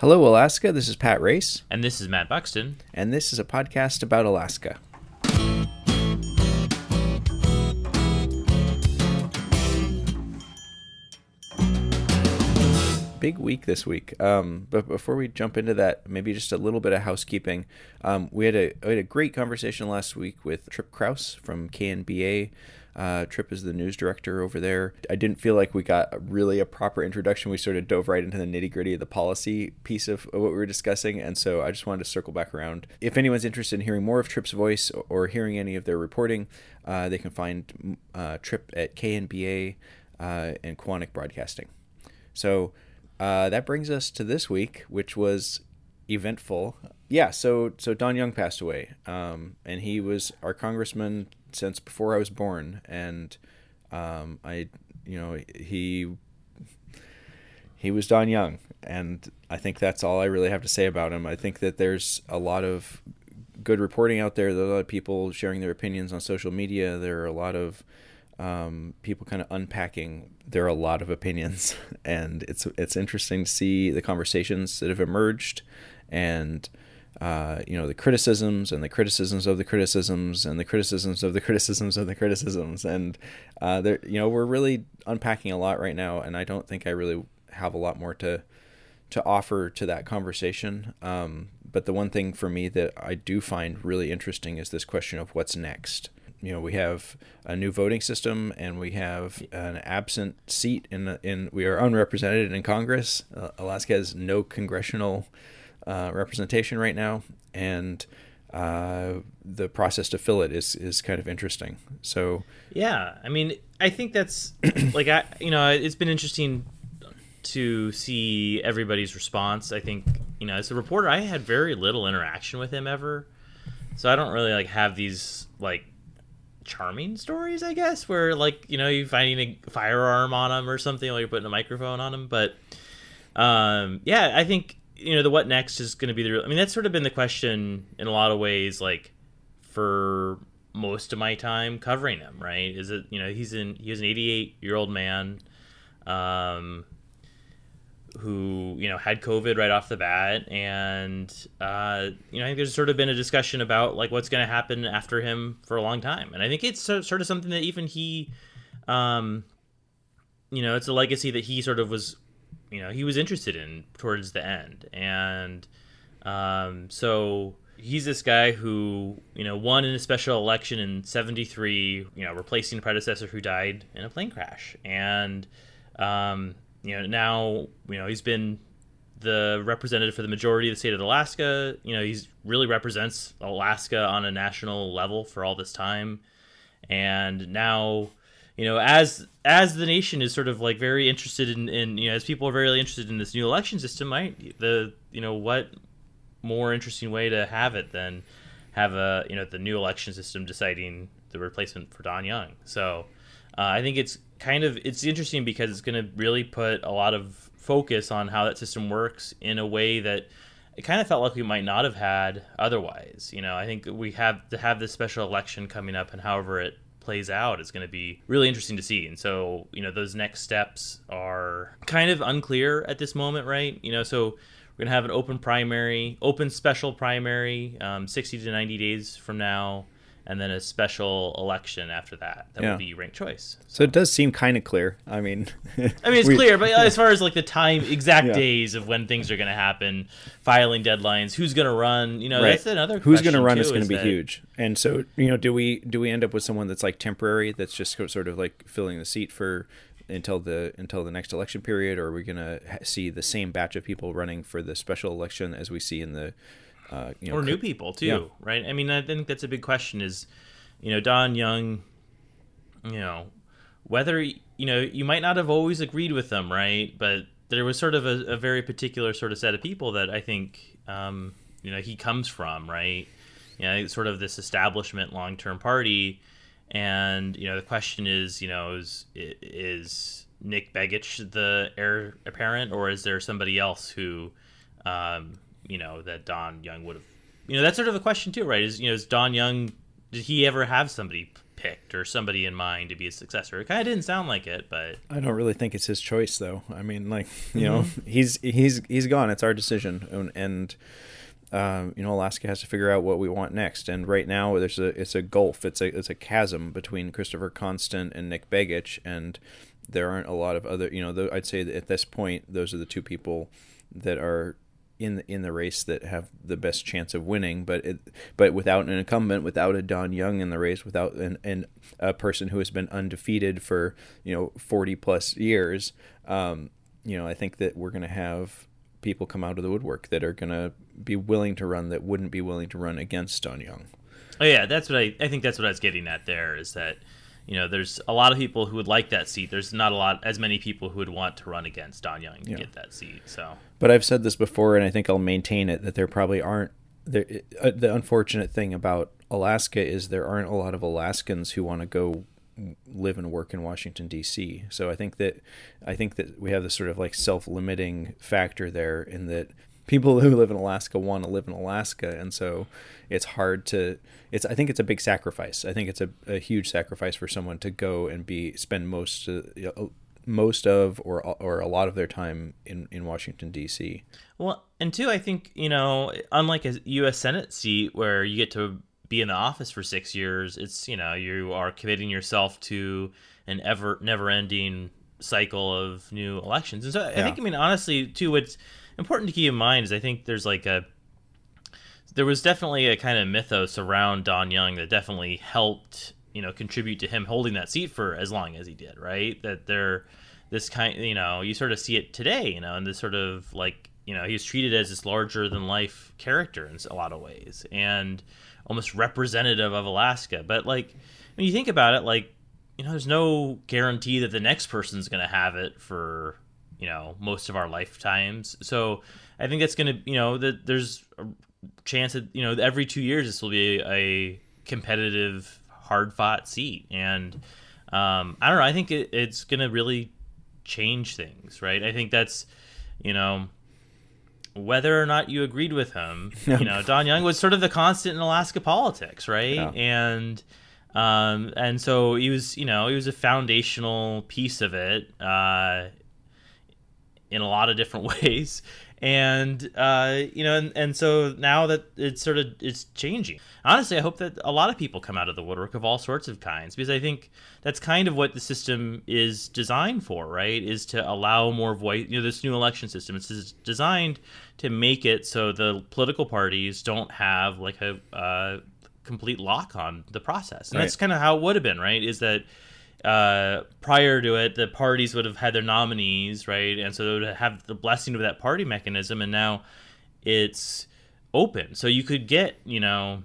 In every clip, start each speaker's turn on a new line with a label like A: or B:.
A: Hello, Alaska. This is Pat Race,
B: And this is Matt Buxton.
A: and this is a podcast about Alaska. Big week this week. Um, but before we jump into that, maybe just a little bit of housekeeping. Um, we had a we had a great conversation last week with Trip Crouse from KNBA. Uh, Trip is the news director over there. I didn't feel like we got really a proper introduction. We sort of dove right into the nitty gritty of the policy piece of, what we were discussing, and so I just wanted to circle back around. If anyone's interested in hearing more of Trip's voice or, hearing any of their reporting, uh, they can find uh, Trip at KNBA uh, and Koahnic Broadcasting. So uh, that brings us to this week, which was eventful. Yeah, so so Don Young passed away, um, and he was our congressman since before I was born, and um, I, you know, he he was Don Young, and I think that's all I really have to say about him. I think that there's a lot of good reporting out there. There are a lot of people sharing their opinions on social media. There are a lot of um, people kind of unpacking. There are a lot of opinions, and it's it's interesting to see the conversations that have emerged, and uh, you know the criticisms and the criticisms of the criticisms and the criticisms of the criticisms of the criticisms, and uh, there you know we're really unpacking a lot right now, and I don't think I really have a lot more to to offer to that conversation. Um, but the one thing for me that I do find really interesting is this question of what's next. You know, we have a new voting system, and we have an absent seat in in we are unrepresented in Congress. Uh, Alaska has no congressional uh, representation right now, and uh, the process to fill it is is kind of interesting. So
B: Yeah, I mean, I think that's like I, you know, it's been interesting to see everybody's response. I think you know, as a reporter, I had very little interaction with him ever, so I don't really like have these like charming stories, I guess, where like you know you're finding a firearm on him or something, or you're putting a microphone on him. But um, yeah, I think you know the what next is going to be the real. I mean, that's sort of been the question in a lot of ways, like for most of my time covering him. Right? Is it you know he's in he was an 88 year old man. Um, who you know had COVID right off the bat, and uh, you know I think there's sort of been a discussion about like what's going to happen after him for a long time, and I think it's sort of something that even he, um, you know, it's a legacy that he sort of was, you know, he was interested in towards the end, and um, so he's this guy who you know won in a special election in 73 you know replacing a predecessor who died in a plane crash. And um, you know now you know he's been the representative for the majority of the state of alaska you know he's really represents alaska on a national level for all this time and now you know as as the nation is sort of like very interested in, in you know as people are very interested in this new election system right the you know what more interesting way to have it than have a you know the new election system deciding the replacement for Don Young. So uh, I think it's kind of it's interesting because it's going to really put a lot of focus on how that system works in a way that it kind of felt like we might not have had otherwise. You know, I think we have to have this special election coming up, and however it plays out is going to be really interesting to see. And so, you know, those next steps are kind of unclear at this moment, right? You know, so we're going to have an open primary, open special primary, um, 60 to 90 days from now, and then a special election after that. That
A: Yeah.
B: will be ranked choice.
A: so it does seem kind of clear. I mean,
B: I mean, it's
A: we-
B: clear, but uh, as far as like the time, exact
A: Yeah.
B: days of when things are going to happen, filing deadlines, who's going to run, you know,
A: Right.
B: that's another.
A: Who's going to run
B: too,
A: is going to be
B: that-
A: huge. And so, you know, do we do we end up with someone that's like temporary, that's just sort of like filling the seat for until the until the next election period, or are we going to see the same batch of people running for the special election as we see in the uh, you know
B: or new people too,
A: Yeah.
B: right? I mean, I think that's a big question. Is you know Don Young, you know, whether you know you might not have always agreed with them, right? But there was sort of a, a very particular sort of set of people that I think um, you know he comes from, right? You know, sort of this establishment long term party, and you know the question is, you know, is is Nick Begich the heir apparent, or is there somebody else who, um, you know, that Don Young would have? You know, that's sort of a question too, right? Is you know, is Don Young did he ever have somebody picked or somebody in mind to be a successor. It kind of didn't sound like it, but
A: I don't really think it's his choice, though. I mean, like you know, mm-hmm. he's he's he's gone. It's our decision, and, and um, you know, Alaska has to figure out what we want next. And right now, there's a it's a gulf. It's a it's a chasm between Christopher Constant and Nick Begich, and there aren't a lot of other. You know, I'd say that at this point, those are the two people that are in the, in the race that have the best chance of winning. But it, but without an incumbent, without a Don Young in the race, without an, an a person who has been undefeated for you know forty plus years, um, you know, I think that we're going to have people come out of the woodwork that are going to be willing to run that wouldn't be willing to run against Don Young.
B: Oh yeah, that's what I I think that's what I was getting at there is that you know there's a lot of people who would like that seat. There's not a lot as many people who would want to run against Don Young to yeah. get that seat. So,
A: but I've said this before, and I think I'll maintain it that there probably aren't. There, uh, the unfortunate thing about Alaska is there aren't a lot of Alaskans who want to go live and work in Washington D.C. So I think that I think that we have this sort of like self-limiting factor there in that people who live in Alaska want to live in Alaska, and so it's hard to. It's I think it's a big sacrifice. I think it's a, a huge sacrifice for someone to go and be spend most uh, most of or or a lot of their time in in Washington D.C.
B: Well, and two, I think you know, unlike a U.S. Senate seat where you get to be in the office for six years, it's you know you are committing yourself to an ever never ending cycle of new elections, and so I think I mean honestly too, what's important to keep in mind is I think there's like a there was definitely a kind of mythos around Don Young that definitely helped you know contribute to him holding that seat for as long as he did right? That there this kind you know you sort of see it today you know and this sort of like you know he's treated as this larger than life character in a lot of ways and almost representative of Alaska. But like when you think about it like you know there's no guarantee that the next person's going to have it for you know most of our lifetimes. So I think that's going to you know that there's a chance that you know every two years this will be a, a competitive, hard fought seat, and um, I don't know. I think it, it's going to really change things, right? I think that's you know whether or not you agreed with him, you know, Don Young was sort of the constant in Alaska politics, right? Yeah. And um, and so he was, you know, he was a foundational piece of it. Uh, in a lot of different ways. And uh, you know and, and so now that it's sort of it's changing. Honestly i hope that a lot of people come out of the woodwork of all sorts of kinds because i think that's kind of what the system is designed for right? Is to allow more voice you know this new election system it's designed to make it so the political parties don't have like a uh, complete lock on the process. And right. that's kind of how it would have been right? Is that uh, prior to it, the parties would have had their nominees, right? And so they would have the blessing of that party mechanism, and now it's open. So you could get, you know,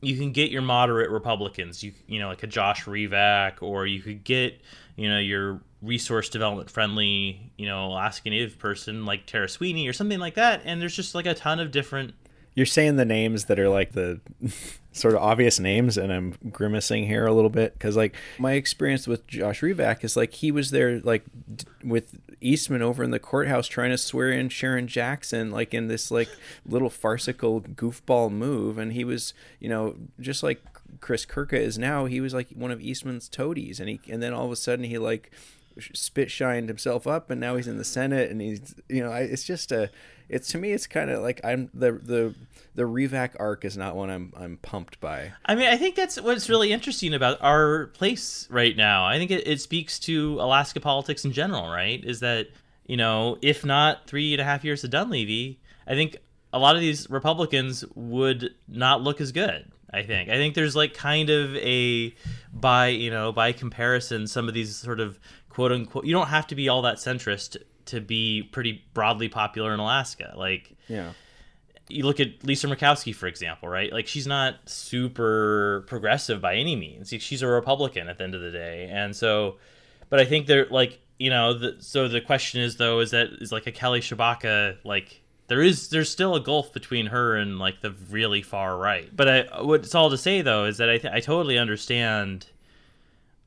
B: you can get your moderate Republicans, you you know, like a Josh Revak, or you could get, you know, your resource development friendly, you know, Alaska Native person like Tara Sweeney or something like that. And there's just like a ton of different
A: you're saying the names that are like the sort of obvious names and i'm grimacing here a little bit because like my experience with josh revak is like he was there like d- with eastman over in the courthouse trying to swear in sharon jackson like in this like little farcical goofball move and he was you know just like chris kurka is now he was like one of eastman's toadies and he and then all of a sudden he like spit shined himself up and now he's in the senate and he's you know I, it's just a it's to me it's kind of like I'm the the the Revak arc is not one I'm I'm pumped by.
B: I mean, I think that's what's really interesting about our place right now. I think it, it speaks to Alaska politics in general, right? Is that you know, if not three and a half years of Dunleavy, I think a lot of these Republicans would not look as good. I think. I think there's like kind of a by you know by comparison, some of these sort of quote unquote. You don't have to be all that centrist to be pretty broadly popular in Alaska. Like,
A: yeah.
B: You look at Lisa Murkowski, for example, right? Like, she's not super progressive by any means. She's a Republican at the end of the day, and so, but I think they're like, you know, the, so the question is though, is that is like a Kelly Tshibaka like there is there's still a gulf between her and like the really far right. But I it's all to say though is that I th- I totally understand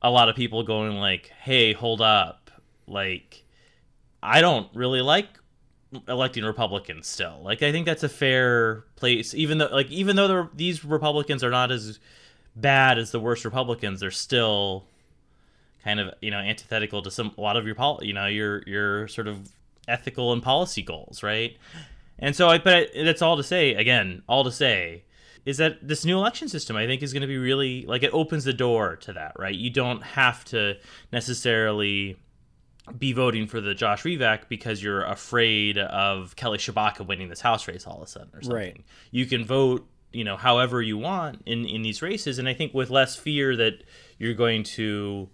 B: a lot of people going like, "Hey, hold up." Like I don't really like electing Republicans still. Like I think that's a fair place, even though like even though these Republicans are not as bad as the worst Republicans, they're still kind of you know antithetical to some a lot of your pol- you know your your sort of ethical and policy goals, right? And so I but that's all to say again, all to say is that this new election system I think is going to be really like it opens the door to that, right? You don't have to necessarily be voting for the Josh Revak because you're afraid of Kelly Tshibaka winning this House race all of a sudden or something.
A: Right.
B: You can vote, you know, however you want in in these races, and I think with less fear that you're going to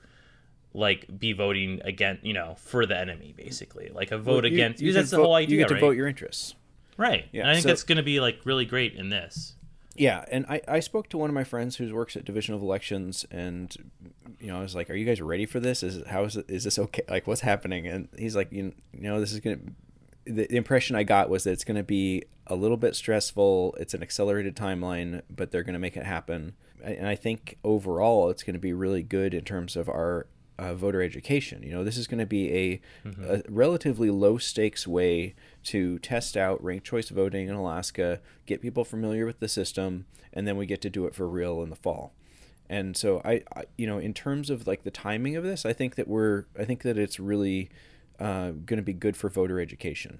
B: like be voting against, you know, for the enemy, basically, like a vote
A: You-
B: against.
A: you
B: that's
A: get
B: the whole idea,
A: You get to
B: right?
A: vote your interests.
B: right.
A: Yeah,
B: and I think
A: so-
B: that's going to be like really great in this.
A: Yeah, and I, I spoke to one of my friends who works at Division of Elections, and you know I was like, "Are you guys ready for this? Is how is it, is this okay? Like, what's happening?" And he's like, "You, know, this is gonna." The, the impression I got was that it's going to be a little bit stressful. It's an accelerated timeline, but they're going to make it happen. And I think overall, it's going to be really good in terms of our uh, voter education. You know, this is going to be a, a relatively low stakes way to test out ranked choice voting in Alaska, get people familiar with the system, and then we get to do it for real in the fall. And so I, I you know, in terms of like the timing of this, I think that we're, I think that it's really uh, going to be good for voter education.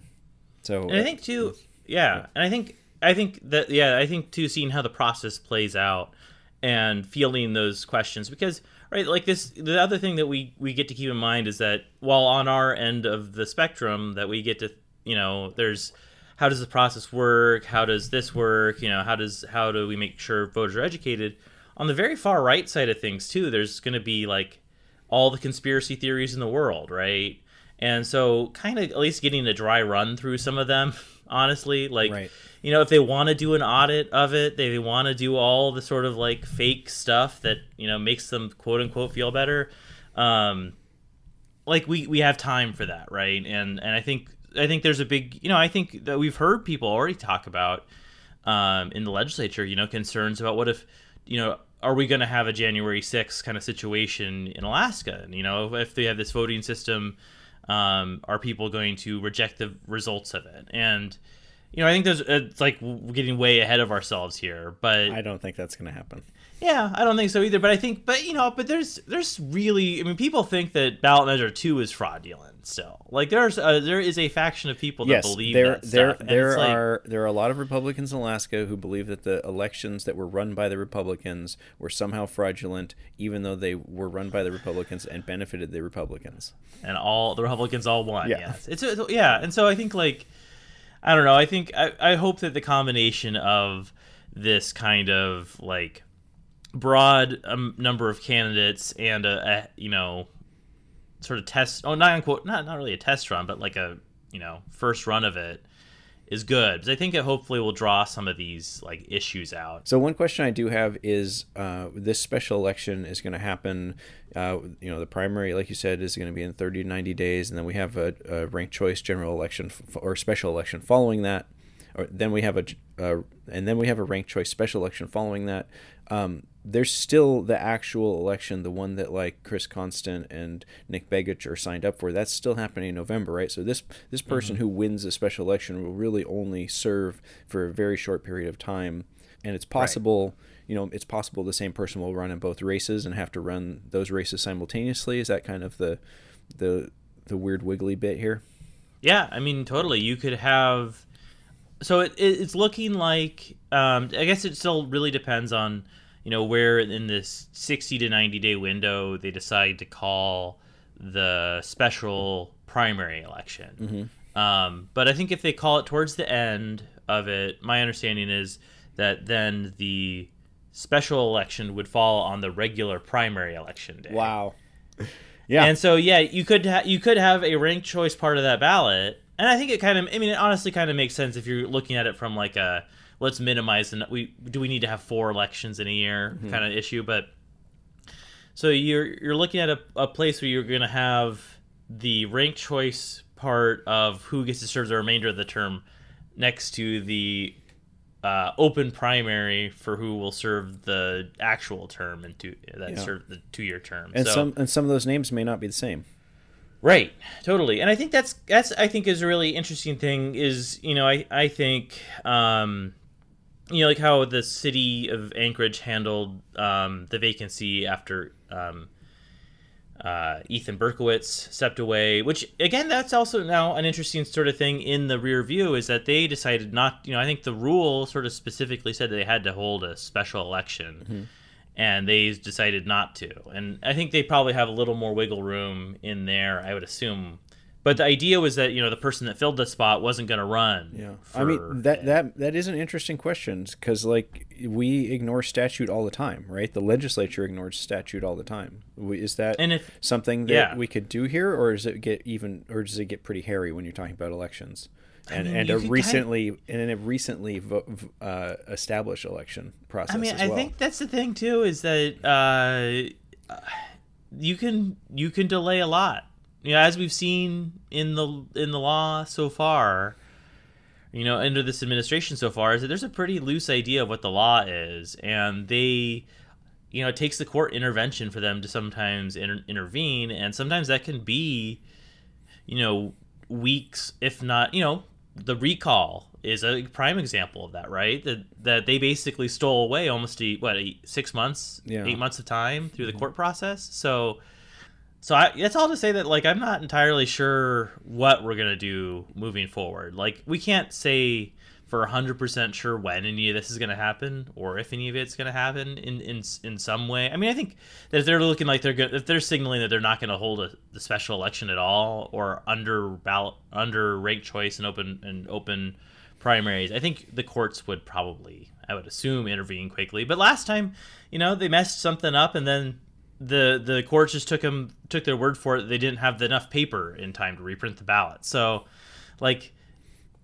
A: So
B: And I think too, yeah, and I think I think that yeah, I think too, seeing how the process plays out and feeling those questions because right, like this, the other thing that we we get to keep in mind is that while on our end of the spectrum, that we get to you know, there's how does the process work? How does this work? You know, how does how do we make sure voters are educated? On the very far right side of things too, there's going to be like all the conspiracy theories in the world, right? And so, kind of at least getting a dry run through some of them, honestly. Like,
A: Right.
B: you know, if they want to do an audit of it, they want to do all the sort of like fake stuff that, you know, makes them quote unquote feel better. Um, like we, we have time for that, right? And and I think I think there's a big, you know, I think that we've heard people already talk about um, in the legislature, you know, concerns about what if, you know, are we going to have a January 6th kind of situation in Alaska? And, you know, if they have this voting system, um, are people going to reject the results of it? And, you know, I think there's, it's like getting way ahead of ourselves here, but
A: I don't think that's going to happen.
B: Yeah, I don't think so either. But I think, but you know, but there's there's really, I mean, people think that ballot measure two is fraudulent still. Like there's a, there is a faction of people that
A: yes,
B: believe
A: there
B: that
A: there
B: stuff.
A: there
B: it's like-
A: are there are a lot of Republicans in Alaska who believe that the elections that were run by the Republicans were somehow fraudulent, even though they were run by the Republicans and benefited the Republicans.
B: and all the Republicans all won.
A: Yeah.
B: Yes, it's, it's yeah, and so I think like I don't know. I think I, I hope that the combination of this kind of like broad um, number of candidates and a, a you know sort of test oh not unquote not not really a test run but like a you know first run of it is good because I think it hopefully will draw some of these like issues out.
A: So one question I do have is uh, this special election is going to happen. Uh, you know, the primary, like you said, is going to be in 30 to 90 days, and then we have a, a ranked choice general election f- or special election following that. Or then we have a uh, and then we have a ranked choice special election following that. Um, there's still the actual election, the one that like Chris Constant and Nick Begich are signed up for. That's still happening in November, right? So this this person who wins a special election will really only serve for a very short period of time, and it's possible. You know, it's possible the same person will run in both races and have to run those races simultaneously. Is that kind of the the the weird wiggly bit here?
B: Yeah, I mean, totally. You could have. So it, it, it's looking like. Um, I guess it still really depends on, you know, where in this sixty to ninety day window they decide to call the special primary election. Um, but I think if they call it towards the end of it, my understanding is that then the special election would fall on the regular primary election day.
A: Wow. Yeah.
B: And so yeah, you could ha- you could have a ranked choice part of that ballot, and I think it kind of I mean it honestly kind of makes sense if you're looking at it from like a let's minimize the we do we need to have four elections in a year kind of issue, but so you're you're looking at a, a place where you're going to have the rank choice part of who gets to serve the remainder of the term next to the uh, open primary for who will serve the actual term and two that
A: Yeah.
B: serve the two year term.
A: and
B: so,
A: some and some of those names may not be the same.
B: Right, totally, and I think that's that's I think is a really interesting thing. Is you know I I think um, you know, like how the city of Anchorage handled um, the vacancy after um, uh, Ethan Berkowitz stepped away, which again, that's also now an interesting sort of thing in the rear view is that they decided not, you know, I think the rule sort of specifically said they had to hold a special election. Mm-hmm. And they decided not to. And I think they probably have a little more wiggle room in there, I would assume, but the idea was that you know the person that filled the spot wasn't going to run.
A: Yeah, for, I mean that that that is an interesting question because like we ignore statute all the time, right? The legislature ignores statute all the time. Is that and if, something that yeah. we could do here, or does it get even, or does it get pretty hairy when you're talking about elections? And, I mean, and a recently kind of, and a recently vo- uh, established election process. I mean,
B: I
A: well.
B: think that's the thing too is that uh, you can you can delay a lot you know, as we've seen in the in the law so far, you know, under this administration so far, is that there's a pretty loose idea of what the law is, and they, you know, it takes the court intervention for them to sometimes inter- intervene, and sometimes that can be, you know, weeks, if not, you know, the recall is a prime example of that, right? That that they basically stole away almost a, what eight, six months, yeah. eight months of time through the mm-hmm. court process. So so I, that's all to say that like I'm not entirely sure what we're gonna do moving forward. Like we can't say for 100% sure when any of this is going to happen or if any of it's going to happen in, in in some way. I mean, I think that if they're looking like they're good, if they're signaling that they're not going to hold a the special election at all or under ballot under ranked choice and open and open primaries, I think the courts would probably I would assume intervene quickly. But last time, you know, they messed something up and then the the courts just took them took their word for it. They didn't have enough paper in time to reprint the ballot. So, like,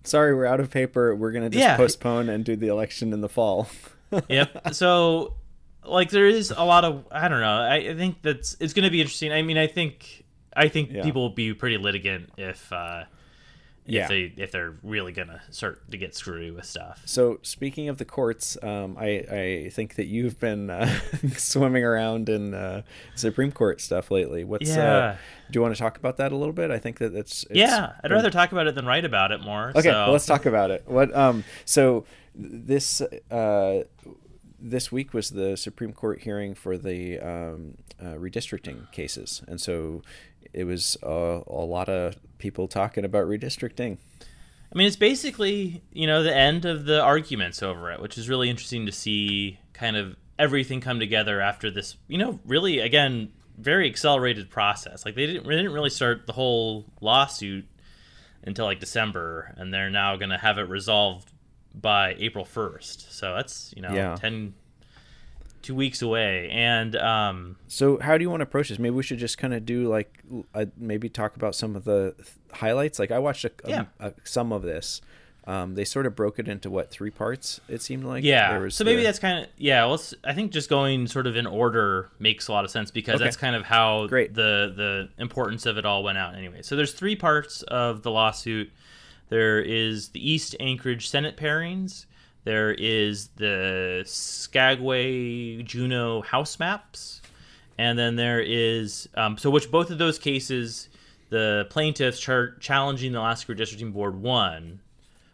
A: sorry, we're out of paper. We're gonna just yeah. postpone and do the election in the fall.
B: yep. So, like, there is a lot of I don't know. I, I think that's it's gonna be interesting. I mean, I think I think yeah. people will be pretty litigant if uh, yeah. if they if they're really gonna start to get screwy with stuff.
A: So speaking of the courts, um, I I think that you've been uh, swimming around in uh, Supreme Court stuff lately. What's uh, yeah. Uh, do you want to talk about that a little bit? I think that it's, it's
B: yeah. I'd rather talk about it than write about it more.
A: Okay, so. well, let's talk about it. What um so this uh this week was the Supreme Court hearing for the um, uh, redistricting cases, and so it was uh, a lot of people talking about redistricting.
B: I mean, it's basically you know the end of the arguments over it, which is really interesting to see kind of everything come together after this. You know, really again, very accelerated process. Like they didn't they didn't really start the whole lawsuit until like December, and they're now going to have it resolved by April first. So that's you know yeah. ten two weeks away. And um,
A: so, how do you want to approach this? Maybe we should just kind of do like uh, maybe talk about some of the highlights. Like I watched a, yeah. a, a, some of this. Um, they sort of broke it into what three parts? It seemed like.
B: Yeah. so maybe the... that's kind of yeah. Well, I think just going sort of in order makes a lot of sense because okay. that's kind of how Great. the the importance of it all went out. Anyway, so there's three parts of the lawsuit. There is the East Anchorage Senate pairings. There is the Skagway Juneau house maps, and then there is um, so which both of those cases the plaintiffs char- challenging the Alaska Redistricting Board won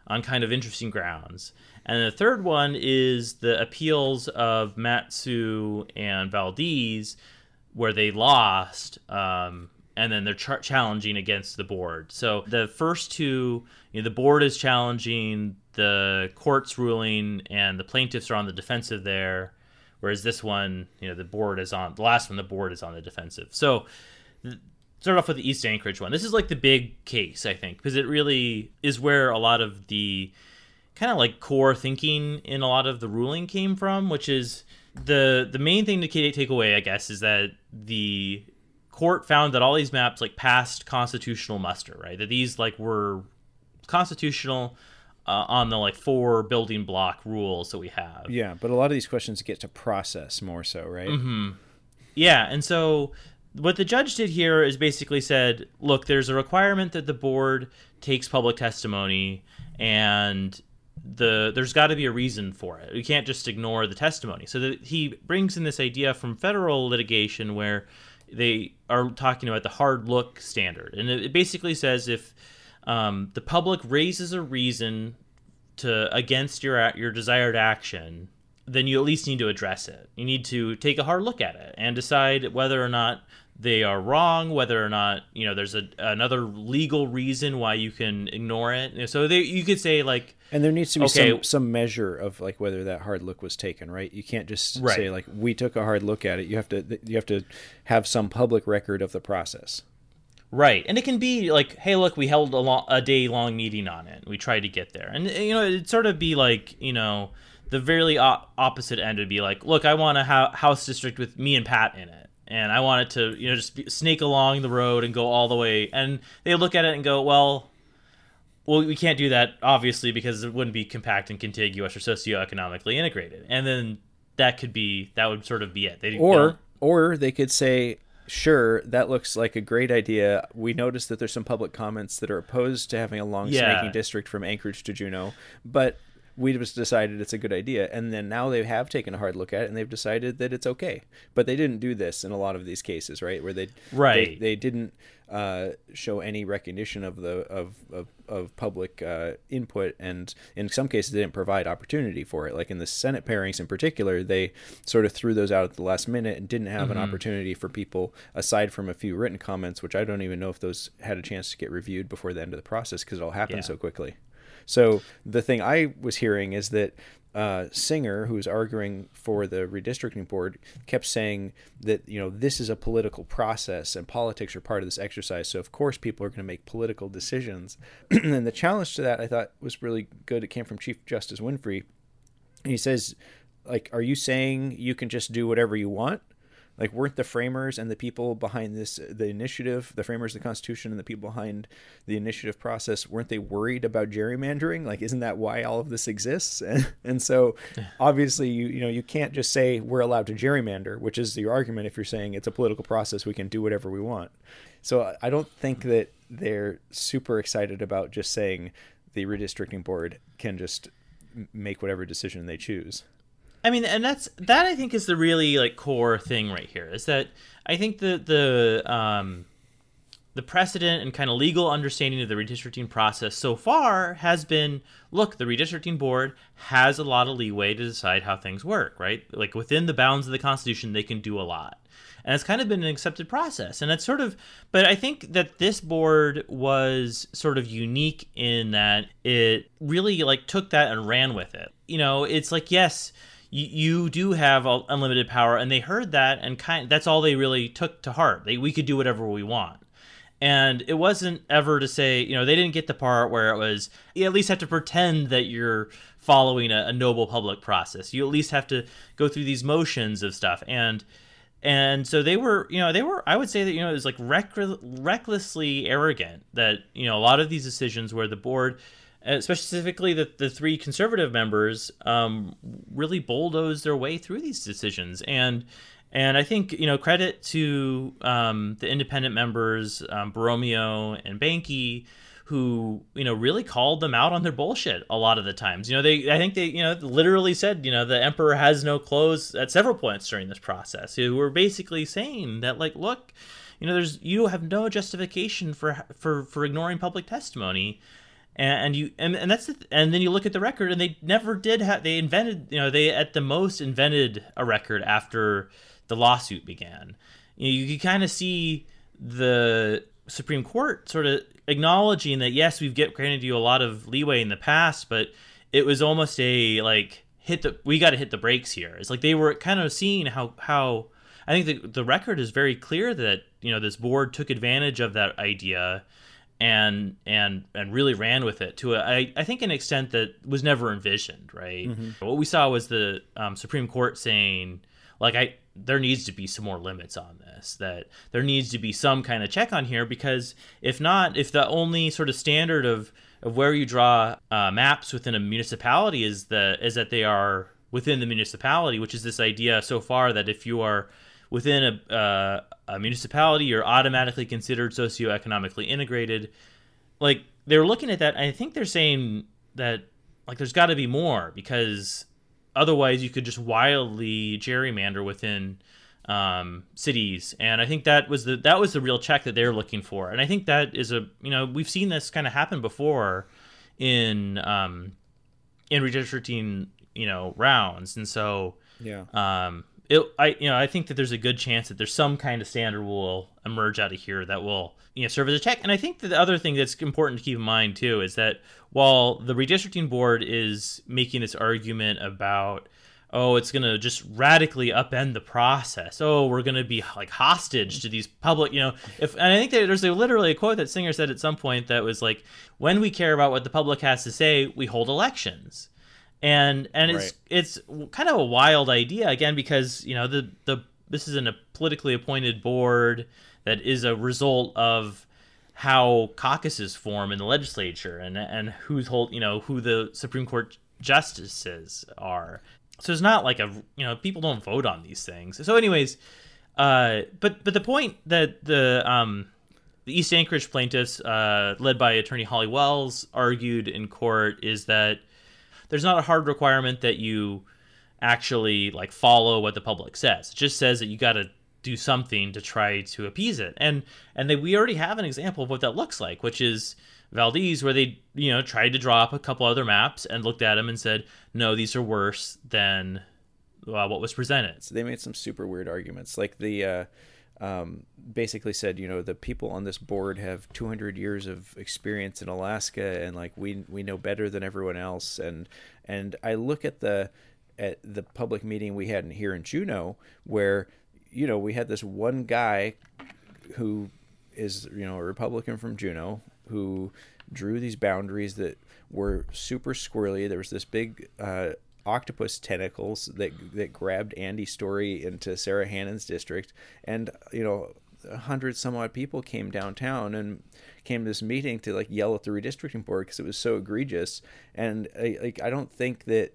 B: on kind of interesting grounds. And the third one is the appeals of Mat-Su and Valdez, where they lost, um, and then they're ch- challenging against the board. So the first two, you know, the board is challenging the court's ruling and the plaintiffs are on the defensive there whereas this one you know the board is on the last one the board is on the defensive. So start off with the east anchorage one. This is like the big case i think because it really is where a lot of the kind of like core thinking in a lot of the ruling came from which is the the main thing to take away i guess is that the court found that all these maps like passed constitutional muster right? That these like were constitutional uh, on the like four building block rules that we have.
A: Yeah, but a lot of these questions get to process more so, right?
B: Mm-hmm. Yeah, and so what the judge did here is basically said, look, there's a requirement that the board takes public testimony, and the there's got to be a reason for it. We can't just ignore the testimony. So that he brings in this idea from federal litigation where they are talking about the hard look standard, and it basically says if um, the public raises a reason to against your your desired action, then you at least need to address it. You need to take a hard look at it and decide whether or not they are wrong, whether or not you know there's a another legal reason why you can ignore it. So they, you could say like,
A: and there needs to be
B: Okay.
A: some some measure of like whether that hard look was taken, right? You can't just
B: Right.
A: say like we took a hard look at it. You have to you have to have some public record of the process.
B: Right, and it can be like, "Hey, look, we held a, a day long meeting on it. We tried to get there," and eh, you know, it'd sort of be like, you know, the very o- opposite end would be like, "Look, I want a ho- house district with me and Pat in it, and I want it to, you know, just be, snake along the road and go all the way." And they look at it and go, "Well, well, we can't do that obviously because it wouldn't be compact and contiguous or socioeconomically integrated." And then that could be that would sort of be it. They,
A: Or
B: don't-
A: or they could say, sure, that looks like a great idea. We noticed that there's some public comments that are opposed to having a long
B: Yeah.
A: snaking district from Anchorage to Juneau, but we just decided it's a good idea. And then now they have taken a hard look at it and they've decided that it's okay. But they didn't do this in a lot of these cases, right? Where they
B: Right.
A: they, they didn't uh, show any recognition of the of of, of public uh, input, and in some cases didn't provide opportunity for it. Like in the Senate pairings in particular, they sort of threw those out at the last minute and didn't have an opportunity for people aside from a few written comments, which I don't even know if those had a chance to get reviewed before the end of the process because it all happened
B: Yeah.
A: so quickly. So the thing I was hearing is that uh, Singer, who was arguing for the redistricting board, kept saying that you know this is a political process and politics are part of this exercise. So of course people are going to make political decisions. and the challenge to that I thought was really good. It came from Chief Justice Winfree. And he says, like, are you saying you can just do whatever you want? Like, weren't the framers and the people behind this, the initiative, the framers of the Constitution and the people behind the initiative process, weren't they worried about gerrymandering? Like, isn't that why all of this exists? And, and so, obviously, you you know, you can't just say we're allowed to gerrymander, which is your argument if you're saying it's a political process, we can do whatever we want. So, I- I don't think mm-hmm. that they're super excited about just saying the redistricting board can just make whatever decision they choose.
B: I mean, and that's that. I think is the really like core thing right here is that I think the the um, the precedent and kind of legal understanding of the redistricting process so far has been look the redistricting board has a lot of leeway to decide how things work right? Like within the bounds of the constitution they can do a lot. And it's kind of been an accepted process. And it's sort of but i think that this board was sort of unique in that it really like took that and ran with it. You know it's like yes you, you do have unlimited power and they heard that and kind that's all they really took to heart. They, we could do whatever we want. And it wasn't ever to say you know they didn't get the part where it was you at least have to pretend that you're following a, a noble public process. You at least have to go through these motions of stuff. And and so they were you know they were i would say that you know it was like reck- recklessly arrogant that you know a lot of these decisions where the board specifically the, the three conservative members um, really bulldozed their way through these decisions and and I think you know credit to um, the independent members, um, and Bahnke, who you know really called them out on their bullshit a lot of the times. You know they I think they you know literally said you know the emperor has no clothes at several points during this process. Who were basically saying that like look, you know there's you have no justification for for for ignoring public testimony and, and you and, and that's the, and then you look at the record and they never did have they invented you know they at the most invented a record after the lawsuit began. You, know, you can kind of see the supreme court sort of acknowledging that yes we've get granted you a lot of leeway in the past but it was almost a like hit the we got to hit the brakes here. It's like they were kind of seeing how how i think the, the record is very clear that you know this board took advantage of that idea and and and really ran with it to a, I, I think an extent that was never envisioned right? What we saw was the um, supreme court saying like i there needs to be some more limits on this that there needs to be some kind of check on here because if not if the only sort of standard of of where you draw uh, maps within a municipality is the is that they are within the municipality which is this idea so far that if you are within a, uh, a municipality you're automatically considered socioeconomically integrated. Like they're looking at that i think they're saying that like there's got to be more because otherwise you could just wildly gerrymander within um, cities. And i think that was the that was the real check that they're looking for. And i think that is a you know we've seen this kind of happen before in um, in redistricting, you know, rounds, and so
A: Yeah.
B: um, it, I, you know, I think that there's a good chance that there's some kind of standard will emerge out of here that will, you know, serve as a check. And I think that the other thing that's important to keep in mind too is that while the redistricting board is making this argument about, oh, it's going to just radically upend the process. Oh, we're going to be like hostage to these public, you know, if, and I think there's a, literally a quote that Singer said at some point that was like, when we care about what the public has to say, we hold elections and and it's
A: Right.
B: it's kind of a wild idea again because you know the the this is in a politically appointed board that is a result of how caucuses form in the legislature and and who's hold you know who the Supreme Court justices are. So it's not like a you know people don't vote on these things. So anyways, uh, but but the point that the um the East Anchorage plaintiffs, uh, led by attorney Holly Wells, argued in court is that there's not a hard requirement that you actually like follow what the public says. It just says that you got to do something to try to appease it. And and they, we already have an example of what that looks like, which is Valdez, where they you know tried to draw up a couple other maps and looked at them and said, no, these are worse than uh, what was presented.
A: So they made some super weird arguments, like the uh, um, basically said, you know, the people on this board have 200 years of experience in Alaska, and like we we know better than everyone else. And and I look at the at the public meeting we had in here in Juneau, where you know we had this one guy who is you know a Republican from Juneau who drew these boundaries that were super squirrely. There was this big uh, octopus tentacles that that grabbed Andi Story into Sara Hannan's district, and you know a hundred some odd people came downtown and came to this meeting to like yell at the redistricting board because it was so egregious. And I, like I don't think that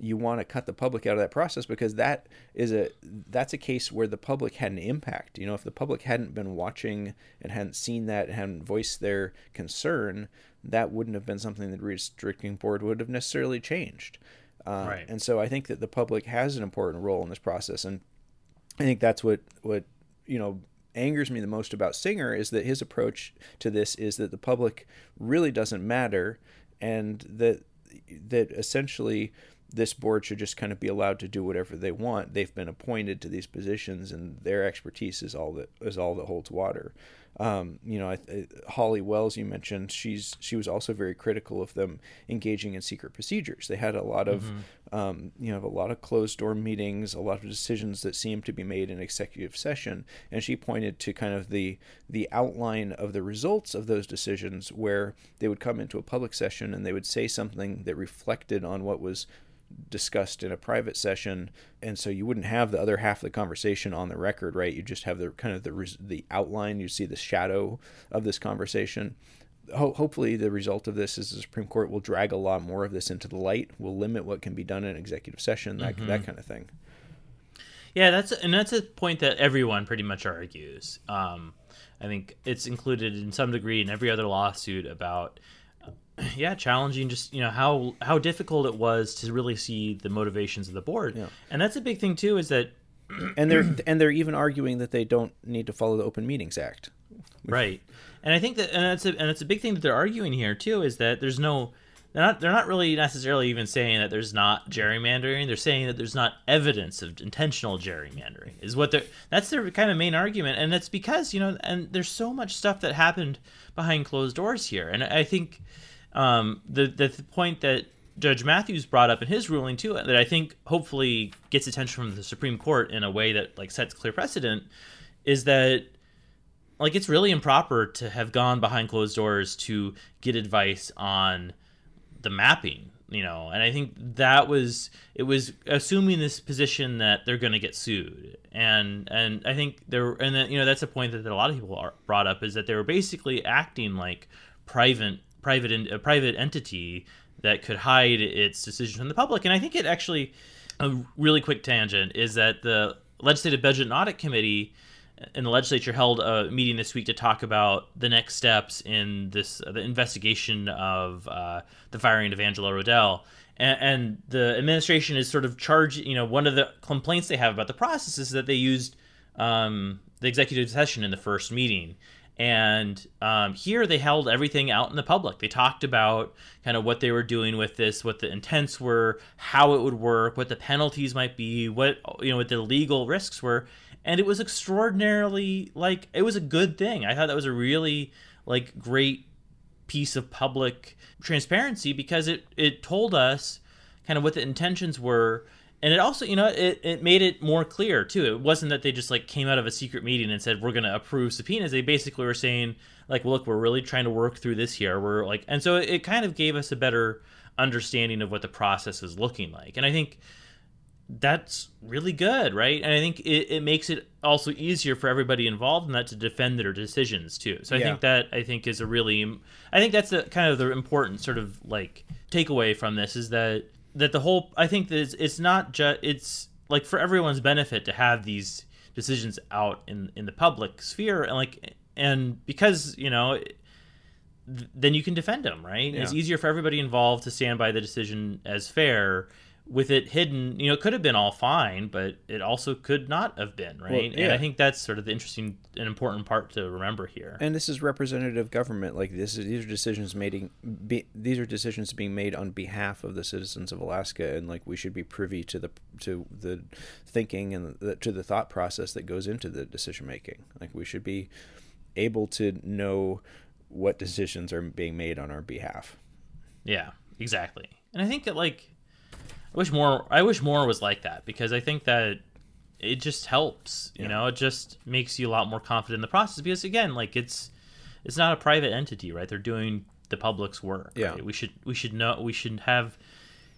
A: you want to cut the public out of that process because that is a that's a case where the public had an impact. You know if the public hadn't been watching and hadn't seen that and hadn't voiced their concern that wouldn't have been something that the redistricting board would have necessarily changed uh,
B: Right.
A: and so i think that the public has an important role in this process and i think that's what what you know angers me the most about singer is that his approach to this is that the public really doesn't matter and that that essentially this board should just kind of be allowed to do whatever they want. They've been appointed to these positions, and their expertise is all that is all that holds water. Um, you know, I, I, Holly Wells, you mentioned, she's she was also very critical of them engaging in secret procedures. They had a lot of, um, you know, a lot of closed door meetings, a lot of decisions that seemed to be made in executive session, and she pointed to kind of the the outline of the results of those decisions, where they would come into a public session and they would say something that reflected on what was discussed in a private session and so you wouldn't have the other half of the conversation on the record right? You just have the kind of the the outline you see the shadow of this conversation. Ho- hopefully the result of this is the supreme court will drag a lot more of this into the light will limit what can be done in executive session that that kind of thing.
B: Yeah, that's and that's a point that everyone pretty much argues. Um, I think it's included in some degree in every other lawsuit about yeah challenging just you know how how difficult it was to really see the motivations of the board.
A: Yeah.
B: and that's a big thing too is that
A: and they're and they're even arguing that they don't need to follow the open meetings act.
B: Right. And i think that and that's a, and it's a big thing that they're arguing here too is that there's no they're not they're not really necessarily even saying that there's not gerrymandering. They're saying that there's not evidence of intentional gerrymandering is what they're that's their kind of main argument. And it's because you know and there's so much stuff that happened behind closed doors here. And i think um the the point that Judge Matthews brought up in his ruling too that I think hopefully gets attention from the Supreme Court in a way that like sets clear precedent is that like it's really improper to have gone behind closed doors to get advice on the mapping you know? And i think that was it was assuming this position that they're going to get sued. And and i think there and then you know that's a point that a lot of people are brought up is that they were basically acting like private private en- a private entity that could hide its decision from the public and i think it actually a really quick tangent is that the legislative budget and audit committee in the legislature held a meeting this week to talk about the next steps in this uh, the investigation of uh, the firing of Angela Rodell. And, and the administration is sort of charged. You know, one of the complaints they have about the process is that they used um, the executive session in the first meeting, And um, here they held everything out in the public. They talked about kind of what they were doing with this, what the intents were, how it would work, what the penalties might be, what you know, what the legal risks were, and it was extraordinarily like it was a good thing. I thought that was a really like great piece of public transparency because it it told us kind of what the intentions were and it also you know it, it made it more clear too. It wasn't that they just like came out of a secret meeting and said we're going to approve subpoenas. They basically were saying like well, look we're really trying to work through this here. We're like and so it, it kind of gave us a better understanding of what the process is looking like. And i think that's really good right? And i think it, it makes it also easier for everybody involved in that to defend their decisions too. So i
A: Yeah.
B: think that i think is a really i think that's the kind of the important sort of like takeaway from this is that that the whole i think that it's, it's not just it's like for everyone's benefit to have these decisions out in in the public sphere and like and because you know th- then you can defend them right? It's easier for everybody involved to stand by the decision as fair with it hidden you know it could have been all fine but it also could not have been right and
A: yeah.
B: i think that's sort of the interesting and important part to remember here
A: And this is representative government. Like this is these are decisions made. Be, these are decisions being made on behalf of the citizens of Alaska, and like we should be privy to the to the thinking and the, to the thought process that goes into the decision making. Like we should be able to know what decisions are being made on our behalf.
B: Yeah, exactly. And I think that like wish more I wish more was like that because I think that it just helps, you
A: Yeah.
B: know, it just makes you a lot more confident in the process because again, like it's it's not a private entity, right? They're doing the public's work.
A: Yeah.
B: right? We should we should know we should have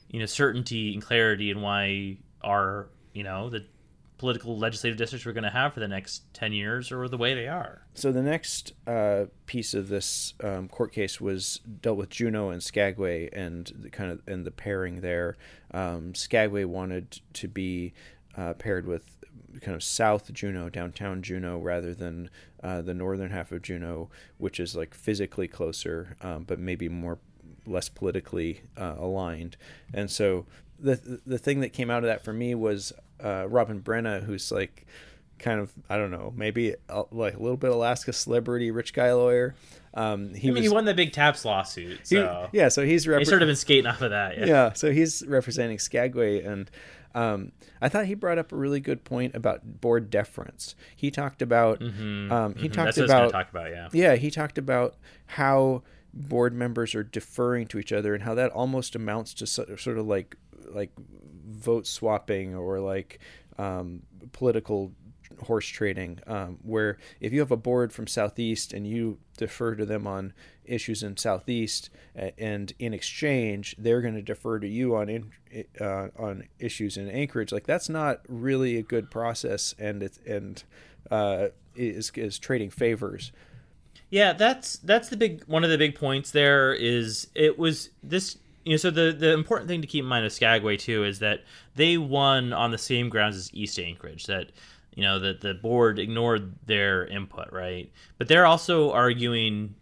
B: you know certainty and clarity in why our, you know, the political legislative districts we're going to have for the next 10 years or the way they are.
A: So the next uh, piece of this um, court case was dealt with Juneau and Skagway and the kind of and the pairing there. Um, Skagway wanted to be uh, paired with kind of South Juneau, downtown Juneau, rather than uh, the northern half of Juneau, which is like physically closer, um, but maybe more less politically uh, aligned. And so the the thing that came out of that for me was uh, Robin Brena, who's like kind of I don't know maybe uh, like a little bit Alaska celebrity rich guy lawyer. Um, he
B: I mean,
A: was
B: he won the big TAPS lawsuit,
A: he- yeah, so he's
B: he
A: repre-
B: sort of been skating off of that. Yeah.
A: yeah, so he's representing Skagway, and um, I thought he brought up a really good point about board deference. He talked about um, he
B: Mhm,
A: talked
B: that's what I was
A: about
B: talk about. Yeah.
A: yeah, he talked about how board members are deferring to each other and how that almost amounts to sort of like like vote swapping or like um, political horse trading um, where if you have a board from southeast and you defer to them on issues in southeast and in exchange they're going to defer to you on in, uh, on issues in anchorage like that's not really a good process and it's and uh, is is trading favors.
B: Yeah, that's that's the big one of the big points there is it was this you know so the the important thing to keep in mind of Skagway too is that they won on the same grounds as East Anchorage that you know that the board ignored their input right? But they're also arguing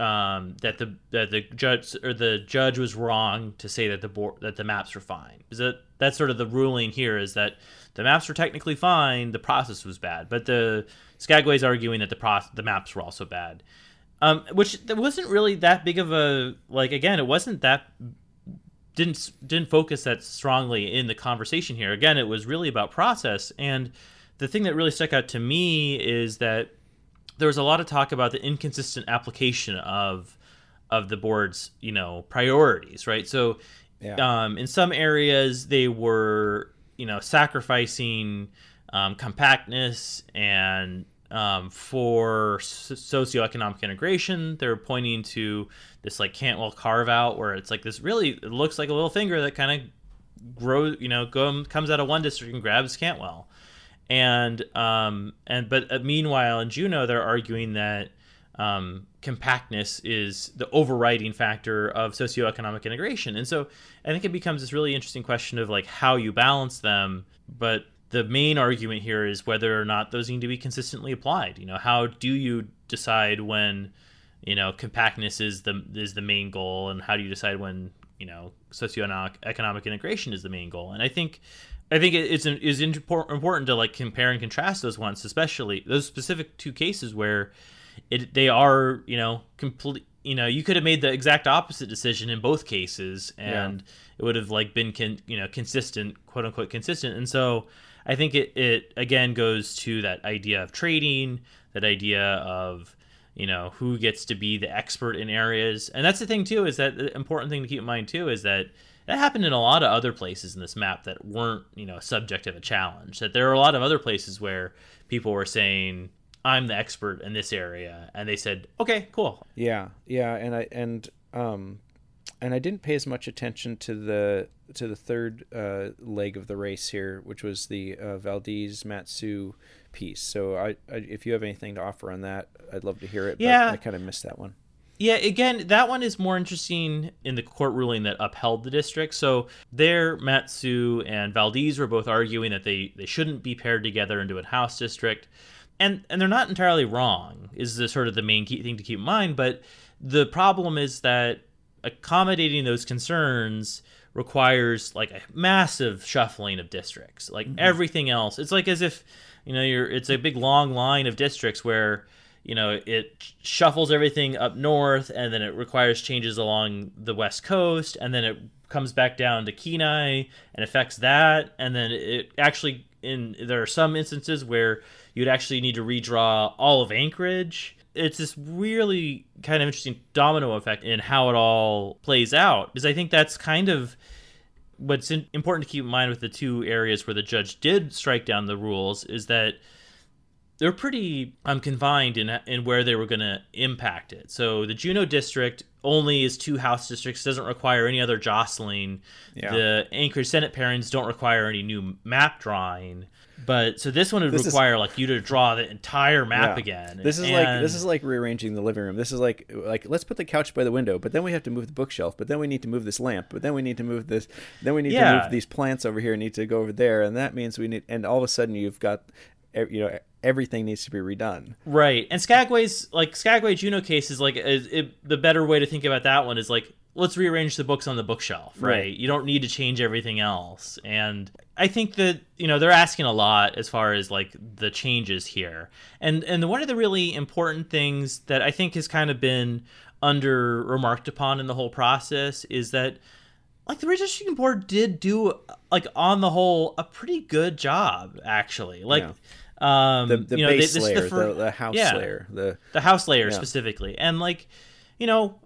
B: um, that the that the judge or the judge was wrong to say that the board that the maps were fine. Is that that's sort of the ruling here is that the maps were technically fine the process was bad. But the Skagway's arguing that the process the maps were also bad. Um, which wasn't really that big of a like again it wasn't that didn't didn't focus that strongly in the conversation here again it was really about process and the thing that really stuck out to me is that there was a lot of talk about the inconsistent application of of the board's you know priorities right so
A: Yeah.
B: um, in some areas they were you know sacrificing um, compactness and um, for socioeconomic integration they're pointing to this like cantwell carve out where it's like this really it looks like a little finger that kind of grows you know go, comes out of one district and grabs cantwell and um and but uh, meanwhile in Juneau they're arguing that um, compactness is the overriding factor of socioeconomic integration, and so I think it becomes this really interesting question of like how you balance them. But the main argument here is whether or not those need to be consistently applied. You know, how do you decide when you know compactness is the is the main goal, and how do you decide when you know socioeconomic economic integration is the main goal? And I think I think it- it's is important to like compare and contrast those ones, especially those specific two cases where it they are you know complete you know you could have made the exact opposite decision in both cases and yeah. it would have like been con, you know consistent quote unquote consistent and so i think it, it again goes to that idea of trading that idea of you know who gets to be the expert in areas. And that's the thing too is that the important thing to keep in mind too is that that happened in a lot of other places in this map that weren't you know subject of a challenge. That there are a lot of other places where people were saying i'm the expert in this area and they said okay cool.
A: Yeah yeah and i and um and i didn't pay as much attention to the to the third uh, leg of the race here which was the uh, valdez matsu piece so I, I if you have anything to offer on that i'd love to hear it
B: yeah
A: i kind of missed that one
B: yeah, again, that one is more interesting in the court ruling that upheld the district. So there, Matsu and Valdez were both arguing that they, they shouldn't be paired together into a house district. And and they're not entirely wrong, is the sort of the main key thing to keep in mind. But the problem is that accommodating those concerns requires like a massive shuffling of districts. Like mm-hmm. everything else. It's like as if, you know, you're it's a big long line of districts where you know it shuffles everything up north and then it requires changes along the west coast and then it comes back down to kenai and affects that and then it actually in there are some instances where you'd actually need to redraw all of anchorage it's this really kind of interesting domino effect in how it all plays out because i think that's kind of what's important to keep in mind with the two areas where the judge did strike down the rules is that they're pretty um, confined in in where they were going to impact it. So the Juneau district only is two house districts, doesn't require any other jostling. Yeah. The Anchorage Senate pairings don't require any new map drawing. But so this one would this require is, like you to draw the entire map yeah. again.
A: This is and, like this is like rearranging the living room. This is like like let's put the couch by the window, but then we have to move the bookshelf, but then we need to move this lamp, but then we need to move this, then we need yeah. to move these plants over here, need to go over there, and that means we need. And all of a sudden you've got, you know, everything needs to be redone.
B: Right. And Skagway's like Skagway Juneau case is like is, it, the better way to think about that one is like let's rearrange the books on the bookshelf, right? right? You don't need to change everything else. And I think that, you know, they're asking a lot as far as like the changes here. And and one of the really important things that I think has kind of been under remarked upon in the whole process is that like the redistricting board did do like on the whole a pretty good job actually. Like yeah um,
A: the the
B: you know,
A: base layer, the, fir- the, the, house yeah, layer, the
B: the house layer yeah. specifically, and like, you know,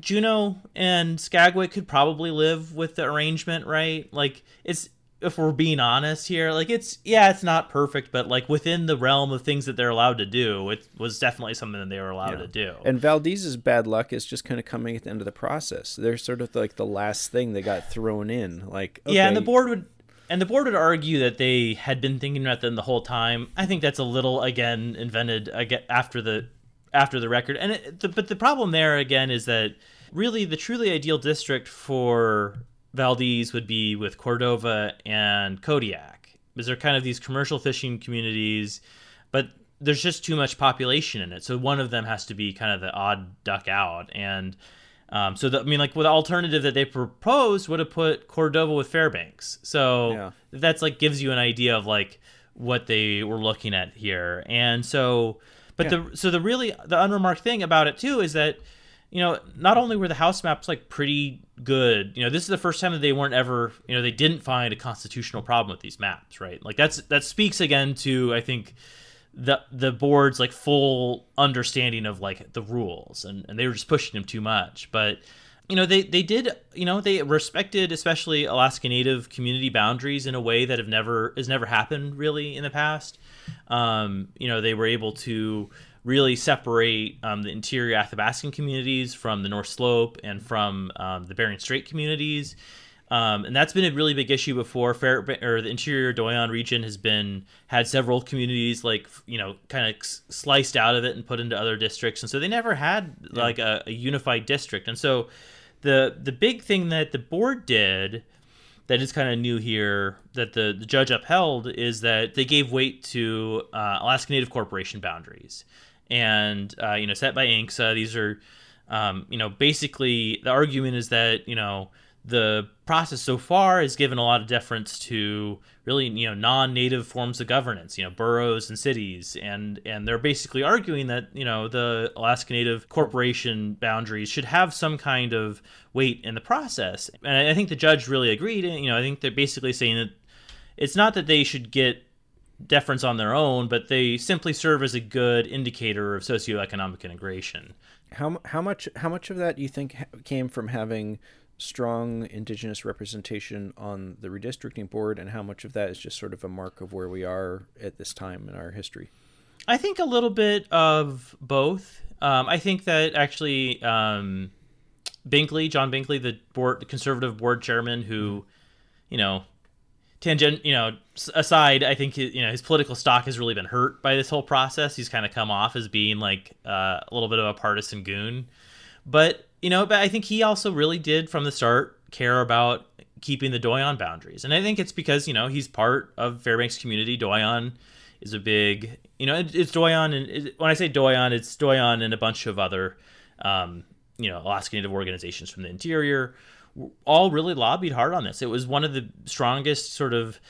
B: Juneau and Skagway could probably live with the arrangement, right? Like, it's if we're being honest here, like it's yeah, it's not perfect, but like within the realm of things that they're allowed to do, it was definitely something that they were allowed yeah. to do.
A: And Valdez's bad luck is just kind of coming at the end of the process. They're sort of like the last thing they got thrown in. Like
B: okay. yeah, and the board would and the board would argue that they had been thinking about them the whole time. I think that's a little again invented again after the after the record. And it, the, but the problem there again is that really the truly ideal district for Valdez would be with Cordova and Kodiak, because they're kind of these commercial fishing communities, but there's just too much population in it. So one of them has to be kind of the odd duck out and um, so the, I mean, like, with the alternative that they proposed would have put Cordova with Fairbanks. So yeah. that's like gives you an idea of like what they were looking at here. And so, but yeah. the so the really the unremarked thing about it too is that you know not only were the house maps like pretty good, you know, this is the first time that they weren't ever you know they didn't find a constitutional problem with these maps, right? Like that's that speaks again to I think the the board's like full understanding of like the rules and, and they were just pushing them too much but you know they they did you know they respected especially alaska native community boundaries in a way that have never has never happened really in the past um, you know they were able to really separate um, the interior athabascan communities from the north slope and from um, the bering strait communities um, and that's been a really big issue before. Fair or the interior Doyon region has been had several communities like you know kind of sliced out of it and put into other districts, and so they never had yeah. like a, a, unified district. And so the the big thing that the board did that is kind of new here that the, the judge upheld is that they gave weight to uh, Alaska Native Corporation boundaries, and uh, you know set by ANCSA. These are um, you know basically the argument is that you know the process so far has given a lot of deference to really you know non-native forms of governance you know boroughs and cities. And and they're basically arguing that you know the Alaska Native corporation boundaries should have some kind of weight in the process. And I think the judge really agreed. And you know I think they're basically saying that it's not that they should get deference on their own but they simply serve as a good indicator of socioeconomic integration.
A: How how much how much of that do you think came from having strong indigenous representation on the redistricting board and how much of that is just sort of a mark of where we are at this time in our history?
B: I think a little bit of both. Um, i think that actually um, binkley john binkley the board the conservative board chairman who you know tangent you know aside i think you know his political stock has really been hurt by this whole process. He's kind of come off as being like uh, a little bit of a partisan goon. But you know, but I think he also really did from the start care about keeping the Doyon boundaries. And I think it's because, you know, he's part of Fairbanks community. Doyon is a big, you know, it, it's Doyon. And it, when I say Doyon, it's Doyon and a bunch of other, um, you know, Alaska Native organizations from the interior all really lobbied hard on this. It was one of the strongest sort of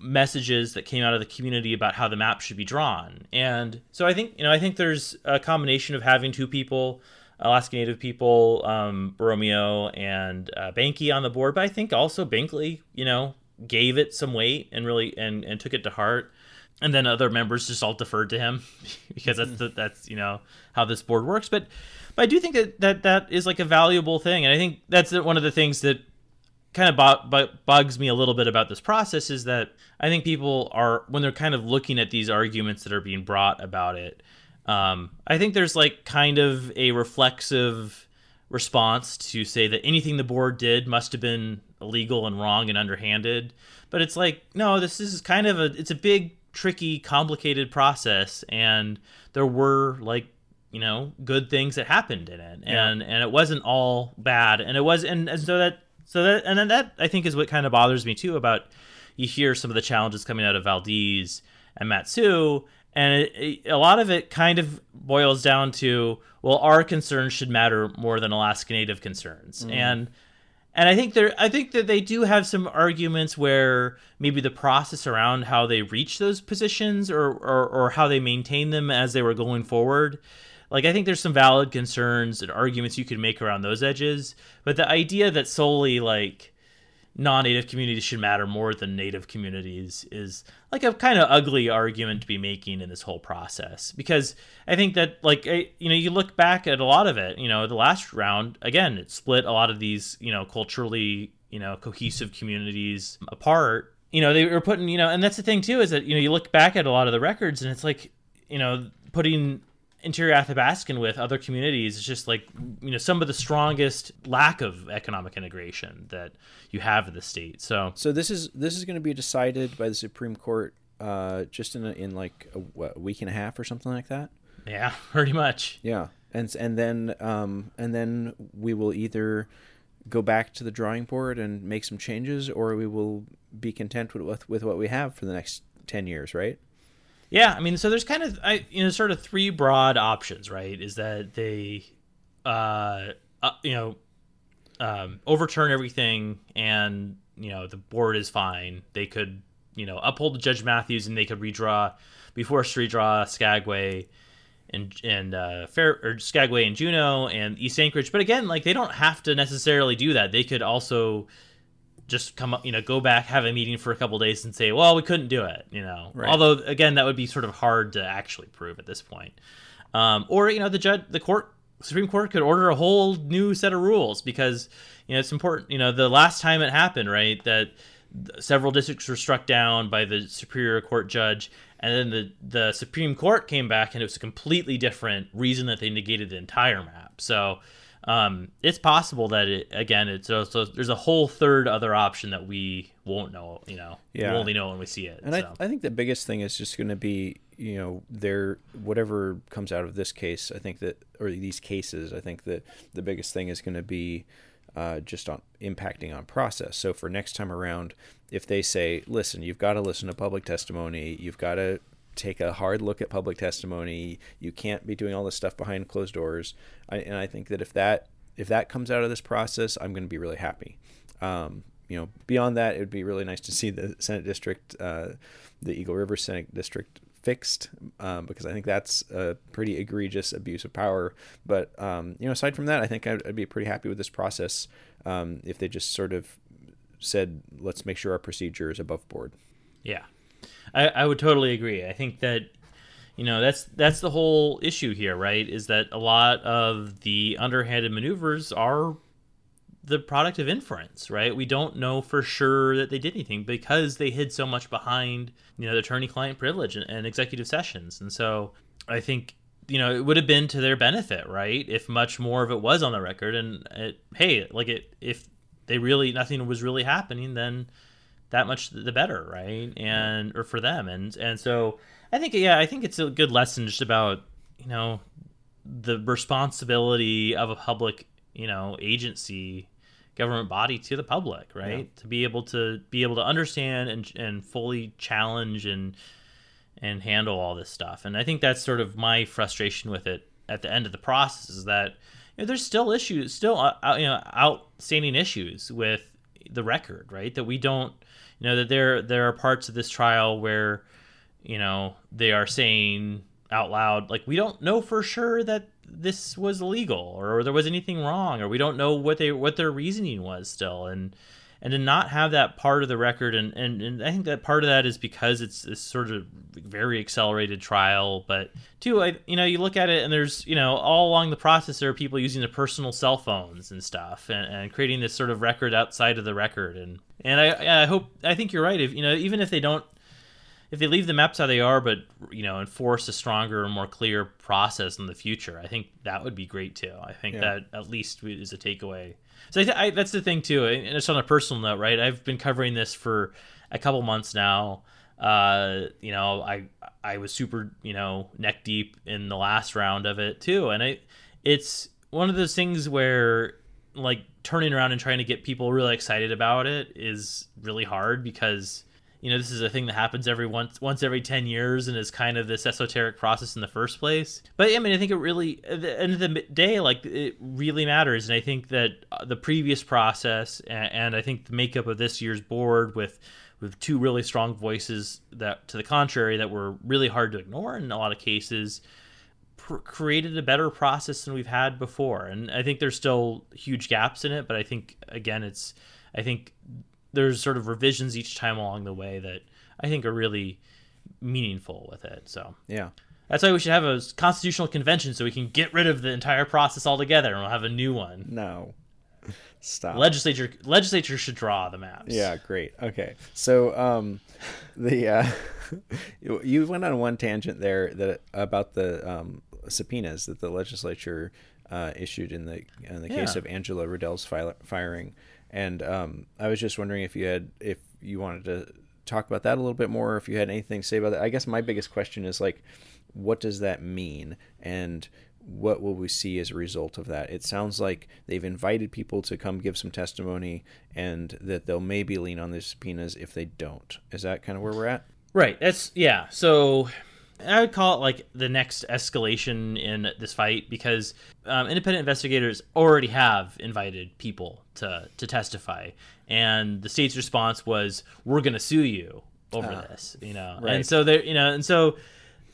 B: messages that came out of the community about how the map should be drawn. And so I think, you know, I think there's a combination of having two people Alaska Native people, um, Romeo and uh, Bahnke on the board, but I think also Binkley, you know, gave it some weight and really and and took it to heart. And then other members just all deferred to him because that's the, that's you know how this board works. But but I do think that that that is like a valuable thing, and I think that's one of the things that kind of bu- bugs me a little bit about this process is that I think people are when they're kind of looking at these arguments that are being brought about it um, I think there's like kind of a reflexive response to say that anything the board did must have been illegal and wrong and underhanded. But it's like, no, this is kind of a it's a big, tricky, complicated process, and there were like you know good things that happened in it, yeah. and and it wasn't all bad, and it was and, and so that so that and then that I think is what kind of bothers me too about you hear some of the challenges coming out of Valdez and Mat-Su and it, it, a lot of it kind of boils down to well our concerns should matter more than Alaska Native concerns mm. and and I think there I think that they do have some arguments where maybe the process around how they reach those positions or, or, or how they maintain them as they were going forward like I think there's some valid concerns and arguments you could make around those edges but the idea that solely like non-native communities should matter more than native communities is like a kind of ugly argument to be making in this whole process. Because i think that like you know you look back at a lot of it you know the last round again it split a lot of these you know culturally you know cohesive communities apart. You know they were putting you know and that's the thing too is that you know you look back at a lot of the records and it's like you know putting interior Athabascan with other communities is just like you know some of the strongest lack of economic integration that you have in the state. So
A: so this is this is going to be decided by the Supreme Court uh, just in a, in like a, what, a, week and a half or something like that.
B: Yeah, pretty much.
A: Yeah, and and then um, and then we will either go back to the drawing board and make some changes, or we will be content with with, with what we have for the next ten years, right?
B: Yeah, I mean, so there's kind of I you know sort of three broad options, right? Is that they, uh, uh you know, um, overturn everything, and you know the board is fine. They could you know uphold Judge Matthews, and they could redraw before redraw Skagway and and uh, Fair or Skagway and Juneau and East Anchorage. But again, like they don't have to necessarily do that. They could also just come up, you know, go back, have a meeting for a couple days, and say, well, we couldn't do it, you know. Right. Although again, that would be sort of hard to actually prove at this point. Um, or you know, the judge, the court, Supreme Court could order a whole new set of rules because you know it's important. You know, the last time it happened, right, that several districts were struck down by the Superior Court judge, and then the the Supreme Court came back, and it was a completely different reason that they negated the entire map. So um, it's possible that it again it's also there's a whole third other option that we won't know you know yeah. we'll only know when we see it
A: and so. I, I think the biggest thing is just going to be you know there whatever comes out of this case i think that or these cases i think that the biggest thing is going to be uh, just on impacting on process so for next time around if they say listen you've got to listen to public testimony you've got to take a hard look at public testimony. You can't be doing all this stuff behind closed doors. I, and I think that if that if that comes out of this process, I'm going to be really happy. Um, you know, beyond that, it would be really nice to see the Senate district, uh, the Eagle River Senate district fixed um, because I think that's a pretty egregious abuse of power. But um, you know, aside from that, I think I'd, I'd be pretty happy with this process um, if they just sort of said, "Let's make sure our procedure is above board."
B: Yeah, I, I would totally agree. I think that you know that's that's the whole issue here, right? Is that a lot of the underhanded maneuvers are the product of inference, right? We don't know for sure that they did anything because they hid so much behind, you know, the attorney-client privilege and, and executive sessions. And so I think you know it would have been to their benefit, right? If much more of it was on the record, and it, hey, like it, if they really nothing was really happening, then that much the better, right? And or for them, and and so I think yeah, I think it's a good lesson just about you know the responsibility of a public you know agency government body to the public right? Yeah. to be able to be able to understand and and fully challenge and and handle all this stuff. And i think that's sort of my frustration with it at the end of the process is that you know, there's still issues still uh, you know outstanding issues with the record right? That we don't you know that there there are parts of this trial where you know they are saying out loud like we don't know for sure that this was illegal or there was anything wrong or we don't know what they what their reasoning was still. And and to not have that part of the record and and, and i think that part of that is because it's this sort of very accelerated trial but two I, you know you look at it and there's you know all along the process there are people using their personal cell phones and stuff and, and creating this sort of record outside of the record. And and i i hope i think you're right. If you know even if they don't if they leave the maps how they are, but you know, enforce a stronger and more clear process in the future, I think that would be great too. I think yeah. that at least is a takeaway. So I th- I, that's the thing too, and it's on a personal note, right? I've been covering this for a couple months now. Uh, you know, I I was super, you know, neck deep in the last round of it too, and I, it's one of those things where like turning around and trying to get people really excited about it is really hard because you know this is a thing that happens every once once every 10 years and is kind of this esoteric process in the first place. But i mean i think it really at the end of the day like it really matters. And i think that uh, the previous process and, and i think the makeup of this year's board with with two really strong voices that to the contrary that were really hard to ignore in a lot of cases created a better process than we've had before. And i think there's still huge gaps in it but i think again it's i think there's sort of revisions each time along the way that I think are really meaningful with it. So
A: yeah,
B: that's why we should have a constitutional convention so we can get rid of the entire process altogether and we'll have a new one.
A: No. Stop.
B: Legislature legislature should draw the maps.
A: Yeah, great. Okay. So um the uh you went on one tangent there that about the um subpoenas that the legislature uh, issued in the in the yeah. case of Angela Rodell's firing. And um, I was just wondering if you had if you wanted to talk about that a little bit more, or if you had anything to say about that. I guess my biggest question is like, what does that mean, and what will we see as a result of that? It sounds like they've invited people to come give some testimony, and that they'll maybe lean on the subpoenas if they don't. Is that kind of where we're at?
B: Right. That's yeah. So I would call it like the next escalation in this fight because um, independent investigators already have invited people to to testify, and the state's response was, "We're going to sue you over uh, this," you know, right. and so there, you know, and so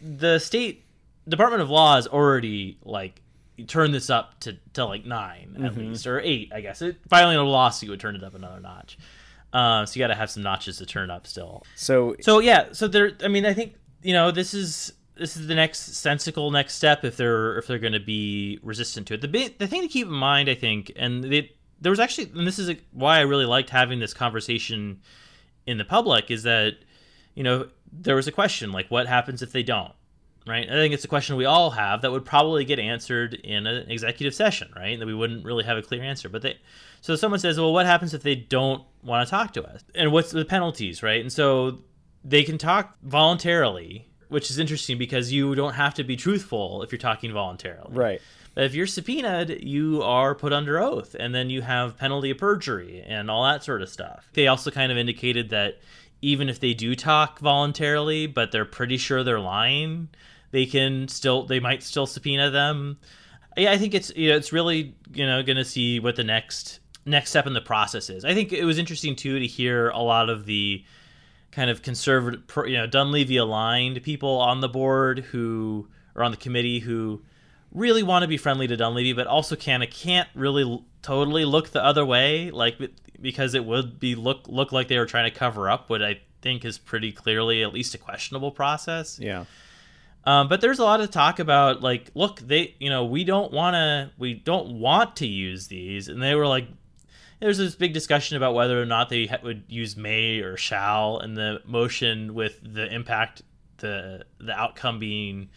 B: the state Department of Law has already like turned this up to to like 9 at mm-hmm. least or eight, I guess. It, filing a lawsuit would turn it up another notch. Uh, so you got to have some notches to turn up still.
A: So
B: so yeah, so there. I mean, I think you know this is this is the next sensible next step if they're if they're going to be resistant to it. The the thing to keep in mind, I think, and they, there was actually, and this is a, why I really liked having this conversation in the public, is that you know there was a question like, what happens if they don't? Right. I think it's a question we all have that would probably get answered in an executive session, right? That we wouldn't really have a clear answer. But they, so someone says, well, what happens if they don't want to talk to us? And what's the penalties, right? And so they can talk voluntarily, which is interesting because you don't have to be truthful if you're talking voluntarily.
A: Right.
B: But if you're subpoenaed, you are put under oath, and then you have penalty of perjury and all that sort of stuff. They also kind of indicated that even if they do talk voluntarily, but they're pretty sure they're lying, they can still they might still subpoena them. Yeah, I think it's you know it's really you know going to see what the next next step in the process is. I think it was interesting too to hear a lot of the kind of conservative, you know, Dunleavy aligned people on the board who are on the committee who really want to be friendly to Dunleavy, but also kind of can't really totally look the other way, like because it would be look look like they were trying to cover up what I think is pretty clearly at least a questionable process.
A: Yeah.
B: Um, but there's a lot of talk about like, look, they, you know, we don't want to, we don't want to use these, and they were like, there's this big discussion about whether or not they ha- would use may or shall in the motion, with the impact, the the outcome being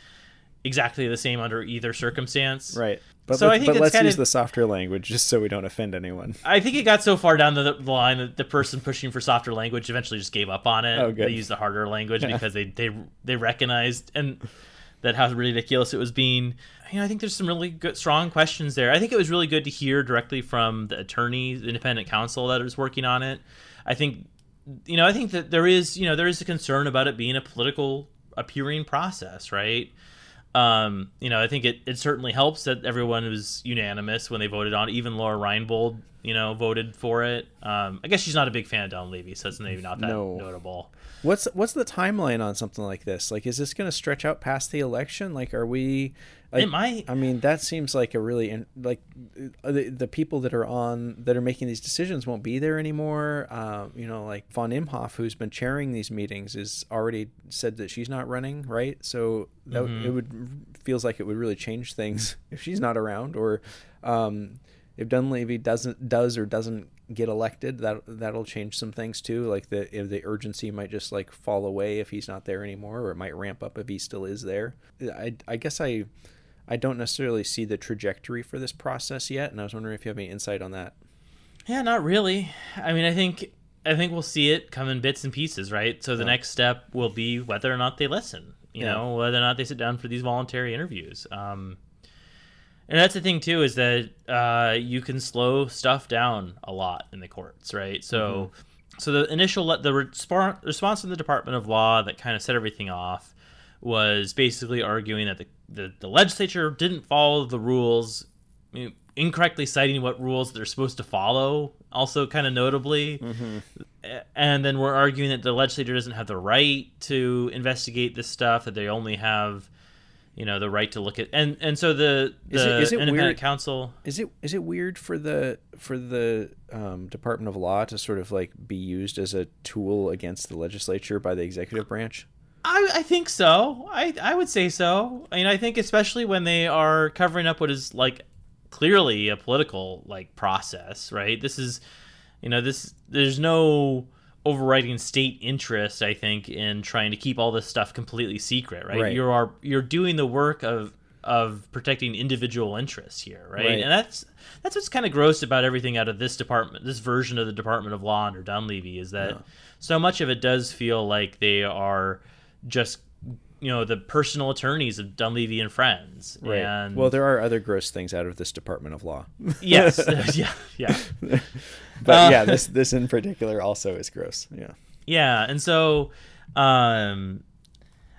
B: exactly the same under either circumstance.
A: Right. But,
B: So
A: let,
B: I think
A: but let's
B: kind
A: use the softer language just so we don't offend anyone.
B: I think it got so far down the, the line that the person pushing for softer language eventually just gave up on it.
A: Oh, good.
B: They used the harder language because they they they recognized and that how ridiculous it was being. You know, I think there's some really good, strong questions there. I think it was really good to hear directly from the attorney, the independent counsel that is working on it. I think, you know, I think that there is, you know, there is a concern about it being a political appearing process, right? Um, you know, I think it, it certainly helps that everyone was unanimous when they voted on it. Even Lora Reinbold, you know, voted for it. Um, I guess she's not a big fan of Dunleavy, so it's maybe not that
A: No.
B: notable.
A: What's what's the timeline on something like this? Like, is this going to stretch out past the election? Like, are we? Like,
B: It might.
A: I mean, that seems like a really like uh, the, the people that are on that are making these decisions won't be there anymore. Um, you know, like von Imhoff, who's been chairing these meetings, is already said that she's not running, right? So that
B: Mm-hmm.
A: it would feels like it would really change things if she's not around, or um, if Dunleavy doesn't does or doesn't get elected, that that'll change some things too. Like the if the urgency might just like fall away if he's not there anymore, or it might ramp up if he still is there. I I guess I I don't necessarily see the trajectory for this process yet, and I was wondering if you have any insight on that.
B: Yeah, not really. I mean, I think I think we'll see it come in bits and pieces, right? So the
A: Yeah.
B: next step will be whether or not they listen. You
A: Yeah.
B: know, whether or not they sit down for these voluntary interviews. Um, and that's the thing too is that uh, you can slow stuff down a lot in the courts, right? So, so the initial le- the resp- response from the Department of Law that kind of set everything off was basically arguing that the, the, the legislature didn't follow the rules, I mean, incorrectly citing what rules they're supposed to follow. Also, kind of notably, A- and then we're arguing that the legislature doesn't have the right to investigate this stuff; that they only have, you know, the right to look at and and so the the
A: Is it- is it
B: independent
A: weird-
B: counsel.
A: Is it is it weird for the for the um, Department of Law to sort of like be used as a tool against the legislature by the executive branch?
B: I, I think so. I, I would say so. I mean, I think especially when they are covering up what is like clearly a political like process, right? This is, you know, this there's no overriding state interest. I think in trying to keep all this stuff completely secret, right?
A: Right.
B: You are you're doing the work of of protecting individual interests here, right?
A: Right.
B: And that's that's what's kind of gross about everything out of this department, this version of the Department of Law under Dunleavy is that
A: Yeah.
B: so much of it does feel like they are just you know the personal attorneys of Dunleavy and friends. And
A: well, there are other gross things out of this Department of Law.
B: yes, yeah, yeah,
A: but
B: Uh,
A: yeah, this this in particular also is gross. Yeah.
B: yeah. And so, um,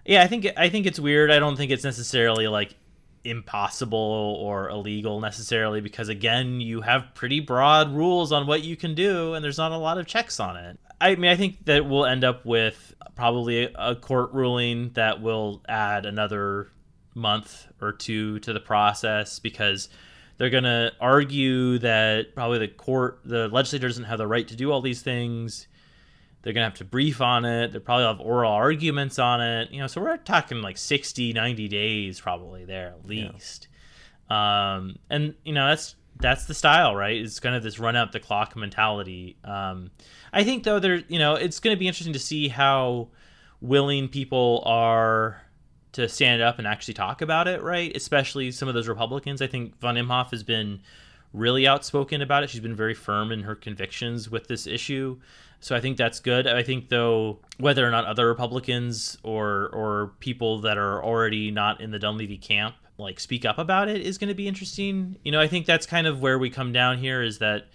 B: yeah, I think I think it's weird. I don't think it's necessarily like impossible or illegal necessarily because again you have pretty broad rules on what you can do and there's not a lot of checks on it i mean i think that we'll end up with probably a court ruling that will add another month or two to the process because they're going to argue that probably the court the legislature doesn't have the right to do all these things. They're going to have to brief on it. They probably have oral arguments on it. You know so we're talking like 60 90 days probably there at least. Um and you know that's that's the style right? It's kind of this run out the clock mentality. Um i think though there you know it's going to be interesting to see how willing people are to stand up and actually talk about it right especially some of those republicans i think von imhoff has been really outspoken about it she's been very firm in her convictions with this issue so I think that's good. I think though whether or not other Republicans or or people that are already not in the Dunleavy camp like speak up about it is going to be interesting. You know, I think that's kind of where we come down here is that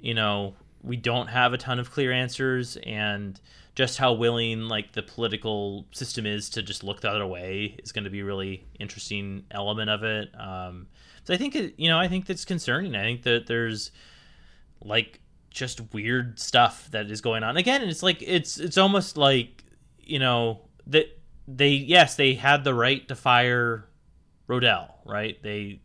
B: you know, we don't have a ton of clear answers and just how willing like the political system is to just look the other way is going to be a really interesting element of it. Um, so I think it, you know I think that's concerning. I think that there's like just weird stuff that is going on. Again, And it's like it's it's almost like you know that they yes they had the right to fire Rodell, right? They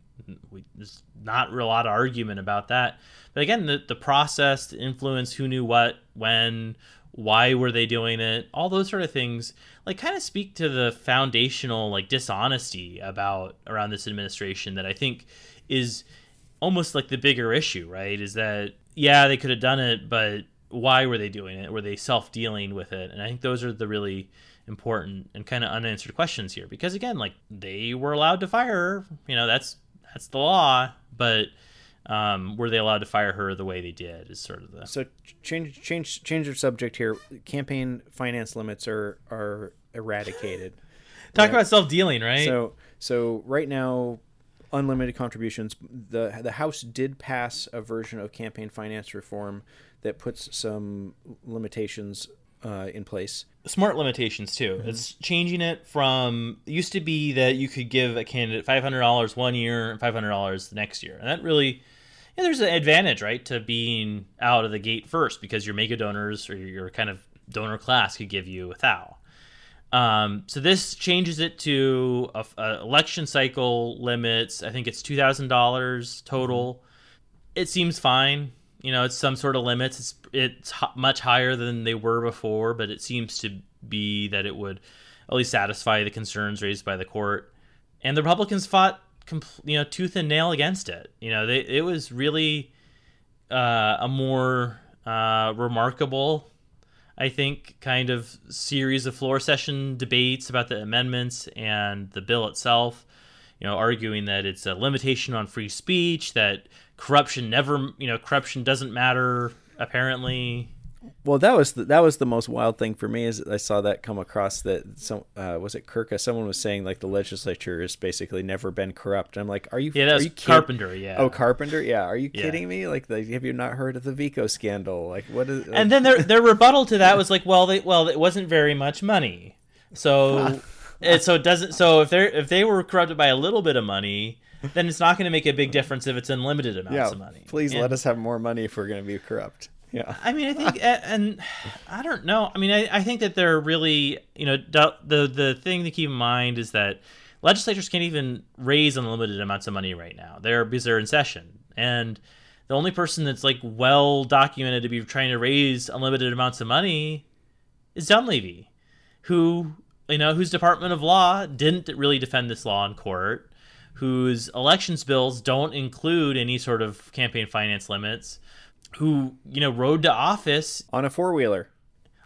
B: we, there's not a lot of argument about that. But again, the the process, the influence, who knew what, when, why were they doing it, all those sort of things, like kind of speak to the foundational like dishonesty about around this administration that I think is almost like the bigger issue, right? Is that yeah, they could have done it, but why were they doing it? Were they self dealing with it? And I think those are the really important and kind of unanswered questions here because again like they were allowed to fire you know that's that's the law but um, were they allowed to fire her the way they did is sort of the
A: so change change change of subject here campaign finance limits are are eradicated
B: talk right? about self-dealing right
A: so so right now unlimited contributions the the house did pass a version of campaign finance reform that puts some limitations uh, in place.
B: Smart limitations too. Mm-hmm. It's changing it from it used to be that you could give a candidate five hundred dollars one year and five hundred dollars the next year, and that really. Yeah, there's an advantage, right, to being out of the gate first because your mega donors or your kind of donor class could give you a thou. Um, so this changes it to a, a election cycle limits. I think it's two thousand dollars total. It seems fine you know, it's some sort of limits. It's it's much higher than they were before, but it seems to be that it would at least satisfy the concerns raised by the court. And the Republicans fought, you know, tooth and nail against it. You know, they it was really uh, a more uh, remarkable, I think, kind of series of floor session debates about the amendments and the bill itself. You know, arguing that it's a limitation on free speech that corruption never you know corruption doesn't matter apparently
A: well that was the, that was the most wild thing for me is i saw that come across that some uh, was it kirka someone was saying like the legislature has basically never been corrupt. I'm like are you
B: yeah that's carpenter yeah.
A: Oh carpenter? Yeah. Are you kidding yeah. me? Like the, have you not heard of the VECO scandal? Like what is
B: like... and then their their rebuttal to that was like well they well it wasn't very much money. So it, so it doesn't so if they're if they were corrupted by a little bit of money then it's not going to make a big difference if it's unlimited amounts yeah, of money.
A: Please and, let us have more money if we're going to be corrupt. Yeah.
B: I mean, I think, and I don't know. I mean, I, I think that they're really, you know, the the thing to keep in mind is that legislatures can't even raise unlimited amounts of money right now. They're because they're in session, and the only person that's like well documented to be trying to raise unlimited amounts of money is Dunleavy, who you know whose Department of Law didn't really defend this law in court whose elections bills don't include any sort of campaign finance limits, who you know rode to office
A: on a four wheeler.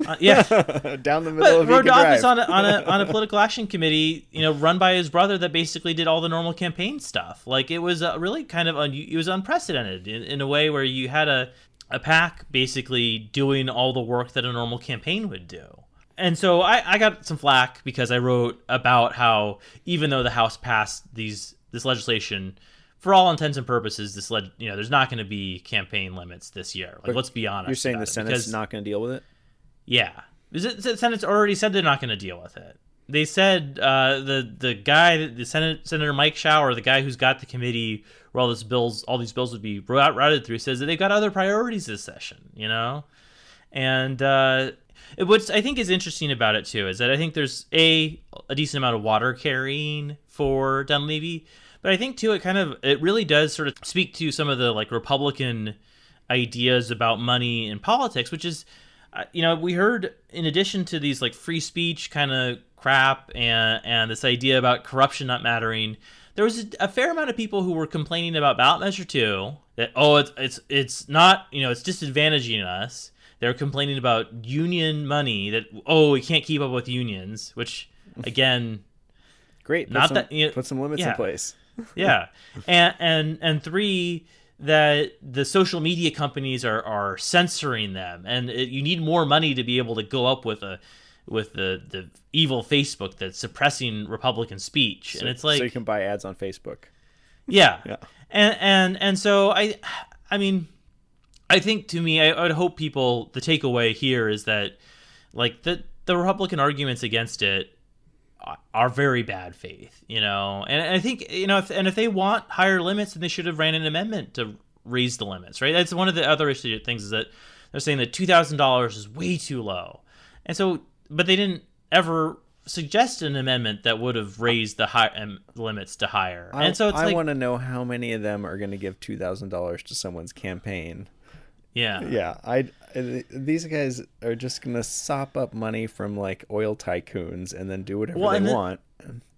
B: Uh, yeah,
A: down the middle but of
B: rode
A: to
B: office on a, on a on a political action committee, you know, run by his brother that basically did all the normal campaign stuff. Like it was uh, really kind of un- it was unprecedented in, in a way where you had a a PAC basically doing all the work that a normal campaign would do. And so I, I got some flack because I wrote about how even though the House passed these this legislation for all intents and purposes, this led you know, there's not going to be campaign limits this year. Like, but let's be honest.
A: You're saying the Senate's not going to deal with it?
B: Yeah, Is it, the Senate's already said they're not going to deal with it. They said uh, the the guy, the Senate Senator Mike Shower, the guy who's got the committee where all this bills, all these bills would be routed through, says that they've got other priorities this session. You know, and uh, what I think is interesting about it too is that I think there's a a decent amount of water carrying for Dunleavy, but I think too, it kind of it really does sort of speak to some of the like Republican ideas about money and politics, which is, uh, you know, we heard in addition to these like free speech kind of crap and and this idea about corruption not mattering, there was a, a fair amount of people who were complaining about ballot measure two that oh it's it's it's not you know it's disadvantaging us. They're complaining about union money that oh we can't keep up with unions, which again,
A: great. Put not some, that you know, put some limits yeah. in place
B: yeah, and and and three that the social media companies are are censoring them, and it, you need more money to be able to go up with a with the the evil Facebook that's suppressing Republican speech, so, and it's like
A: so you can buy ads on Facebook.
B: Yeah, yeah, and and and so I, I mean, I think to me, I, I would hope people the takeaway here is that like the the Republican arguments against it are very bad faith, you know. And I think you know, if, and if they want higher limits, then they should have ran an amendment to raise the limits, right? That's one of the other issue things is that they're saying that two thousand dollars is way too low, and so but they didn't ever suggest an amendment that would have raised the high um, limits to higher.
A: I,
B: and so it's
A: I
B: like,
A: want to know how many of them are going to give two thousand dollars to someone's campaign.
B: yeah,
A: Yeah, I these guys are just going to sop up money from like oil tycoons and then do whatever
B: Well,
A: they
B: the-
A: want.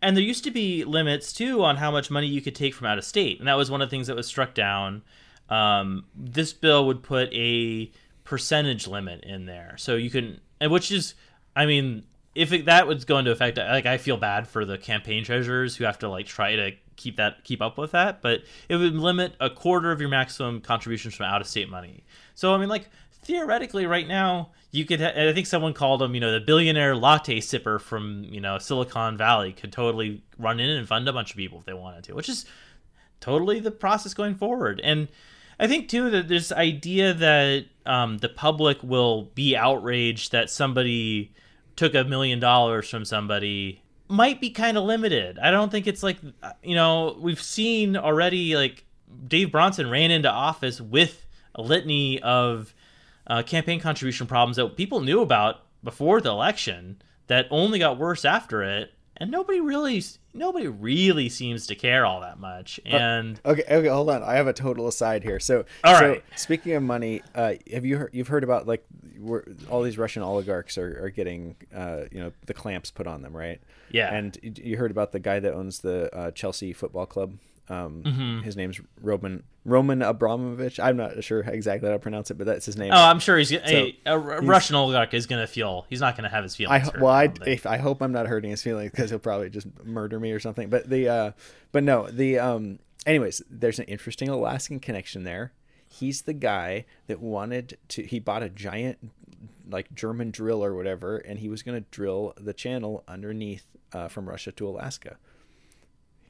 B: And there used to be limits too on how much money you could take from out of state, and that was one of the things that was struck down. Um, this bill would put a percentage limit in there, so you can, and which is, I mean, if it, that was going to affect, like, I feel bad for the campaign treasurers who have to like try to keep that keep up with that, but it would limit a quarter of your maximum contributions from out of state money. So I mean, like theoretically, right now you could. I think someone called him, you know, the billionaire latte sipper from you know Silicon Valley could totally run in and fund a bunch of people if they wanted to, which is totally the process going forward. And I think too that this idea that um, the public will be outraged that somebody took a million dollars from somebody might be kind of limited. I don't think it's like you know we've seen already like Dave Bronson ran into office with a litany of uh, campaign contribution problems that people knew about before the election that only got worse after it, and nobody really nobody really seems to care all that much. And
A: Okay, okay, hold on. I have a total aside here. So,
B: All
A: so
B: right.
A: speaking of money, uh, have you heard, you've heard about like all these Russian oligarchs are, are getting uh, you know the clamps put on them, right?
B: Yeah.
A: And you heard about the guy that owns the uh, Chelsea Football Club. Um,
B: Mm-hmm.
A: His name's Roman Roman Abramovich. I'm not sure exactly how to pronounce it, but that's his name.
B: oh, I'm sure he's a, a, a Russian oligarch is going to feel he's not going to have his feelings.
A: ho-
B: hurt,
A: well, I,
B: don't
A: if, I hope I'm not hurting his feelings because he'll probably just murder me or something. But the, uh, but no, the, um, anyways, there's an interesting Alaskan connection there. He's the guy that wanted to. He bought a giant, like German drill or whatever, and he was going to drill the channel underneath uh, from Russia to Alaska.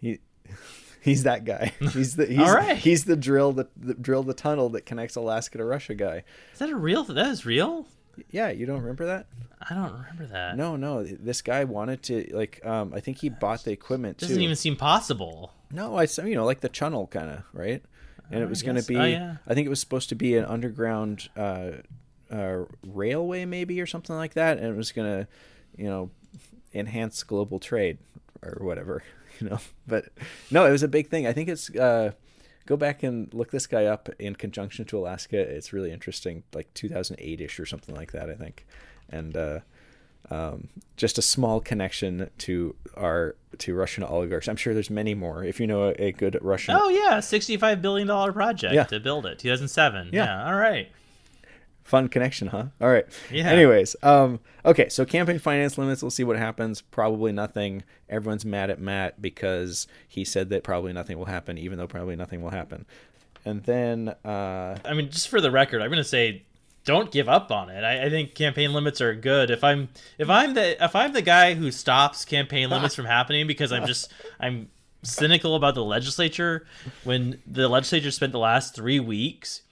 A: He. He's that guy. He's the he's,
B: All right.
A: he's the drill that the drill the tunnel that connects Alaska to Russia guy.
B: is that a real? That is real.
A: Yeah, you don't remember that?
B: I don't remember that.
A: No, no. This guy wanted to like. Um, I think he bought the equipment
B: doesn't
A: too.
B: even seem possible.
A: No, I saw you know like the tunnel kind of right, and it was going to be.
B: Oh, yeah.
A: I think it was supposed to be an underground uh, uh, railway maybe or something like that, and it was going to, you know, enhance global trade or whatever, you know. But no, it was a big thing. I think it's. Uh, Go back and look this guy up in conjunction to Alaska. It's really interesting, like 2008 ish or something like that, I think. And uh, um, just a small connection to our to Russian oligarchs. I'm sure there's many more. If you know a, a good Russian,
B: Oh yeah, sixty-five billion dollar project
A: Yeah.
B: to build it, two thousand seven.
A: Yeah.
B: Yeah. all right.
A: Fun connection, huh? All right.
B: Yeah.
A: Anyways, um, okay. So campaign finance limits. We'll see what happens. Probably nothing. Everyone's mad at Matt because he said that probably nothing will happen, even though probably nothing will happen. And then, uh,
B: I mean, just for the record, I'm going to say, don't give up on it. I, I think campaign limits are good. If I'm if I'm the if I'm the guy who stops campaign limits from happening because I'm just I'm cynical about the legislature when the legislature spent the last three weeks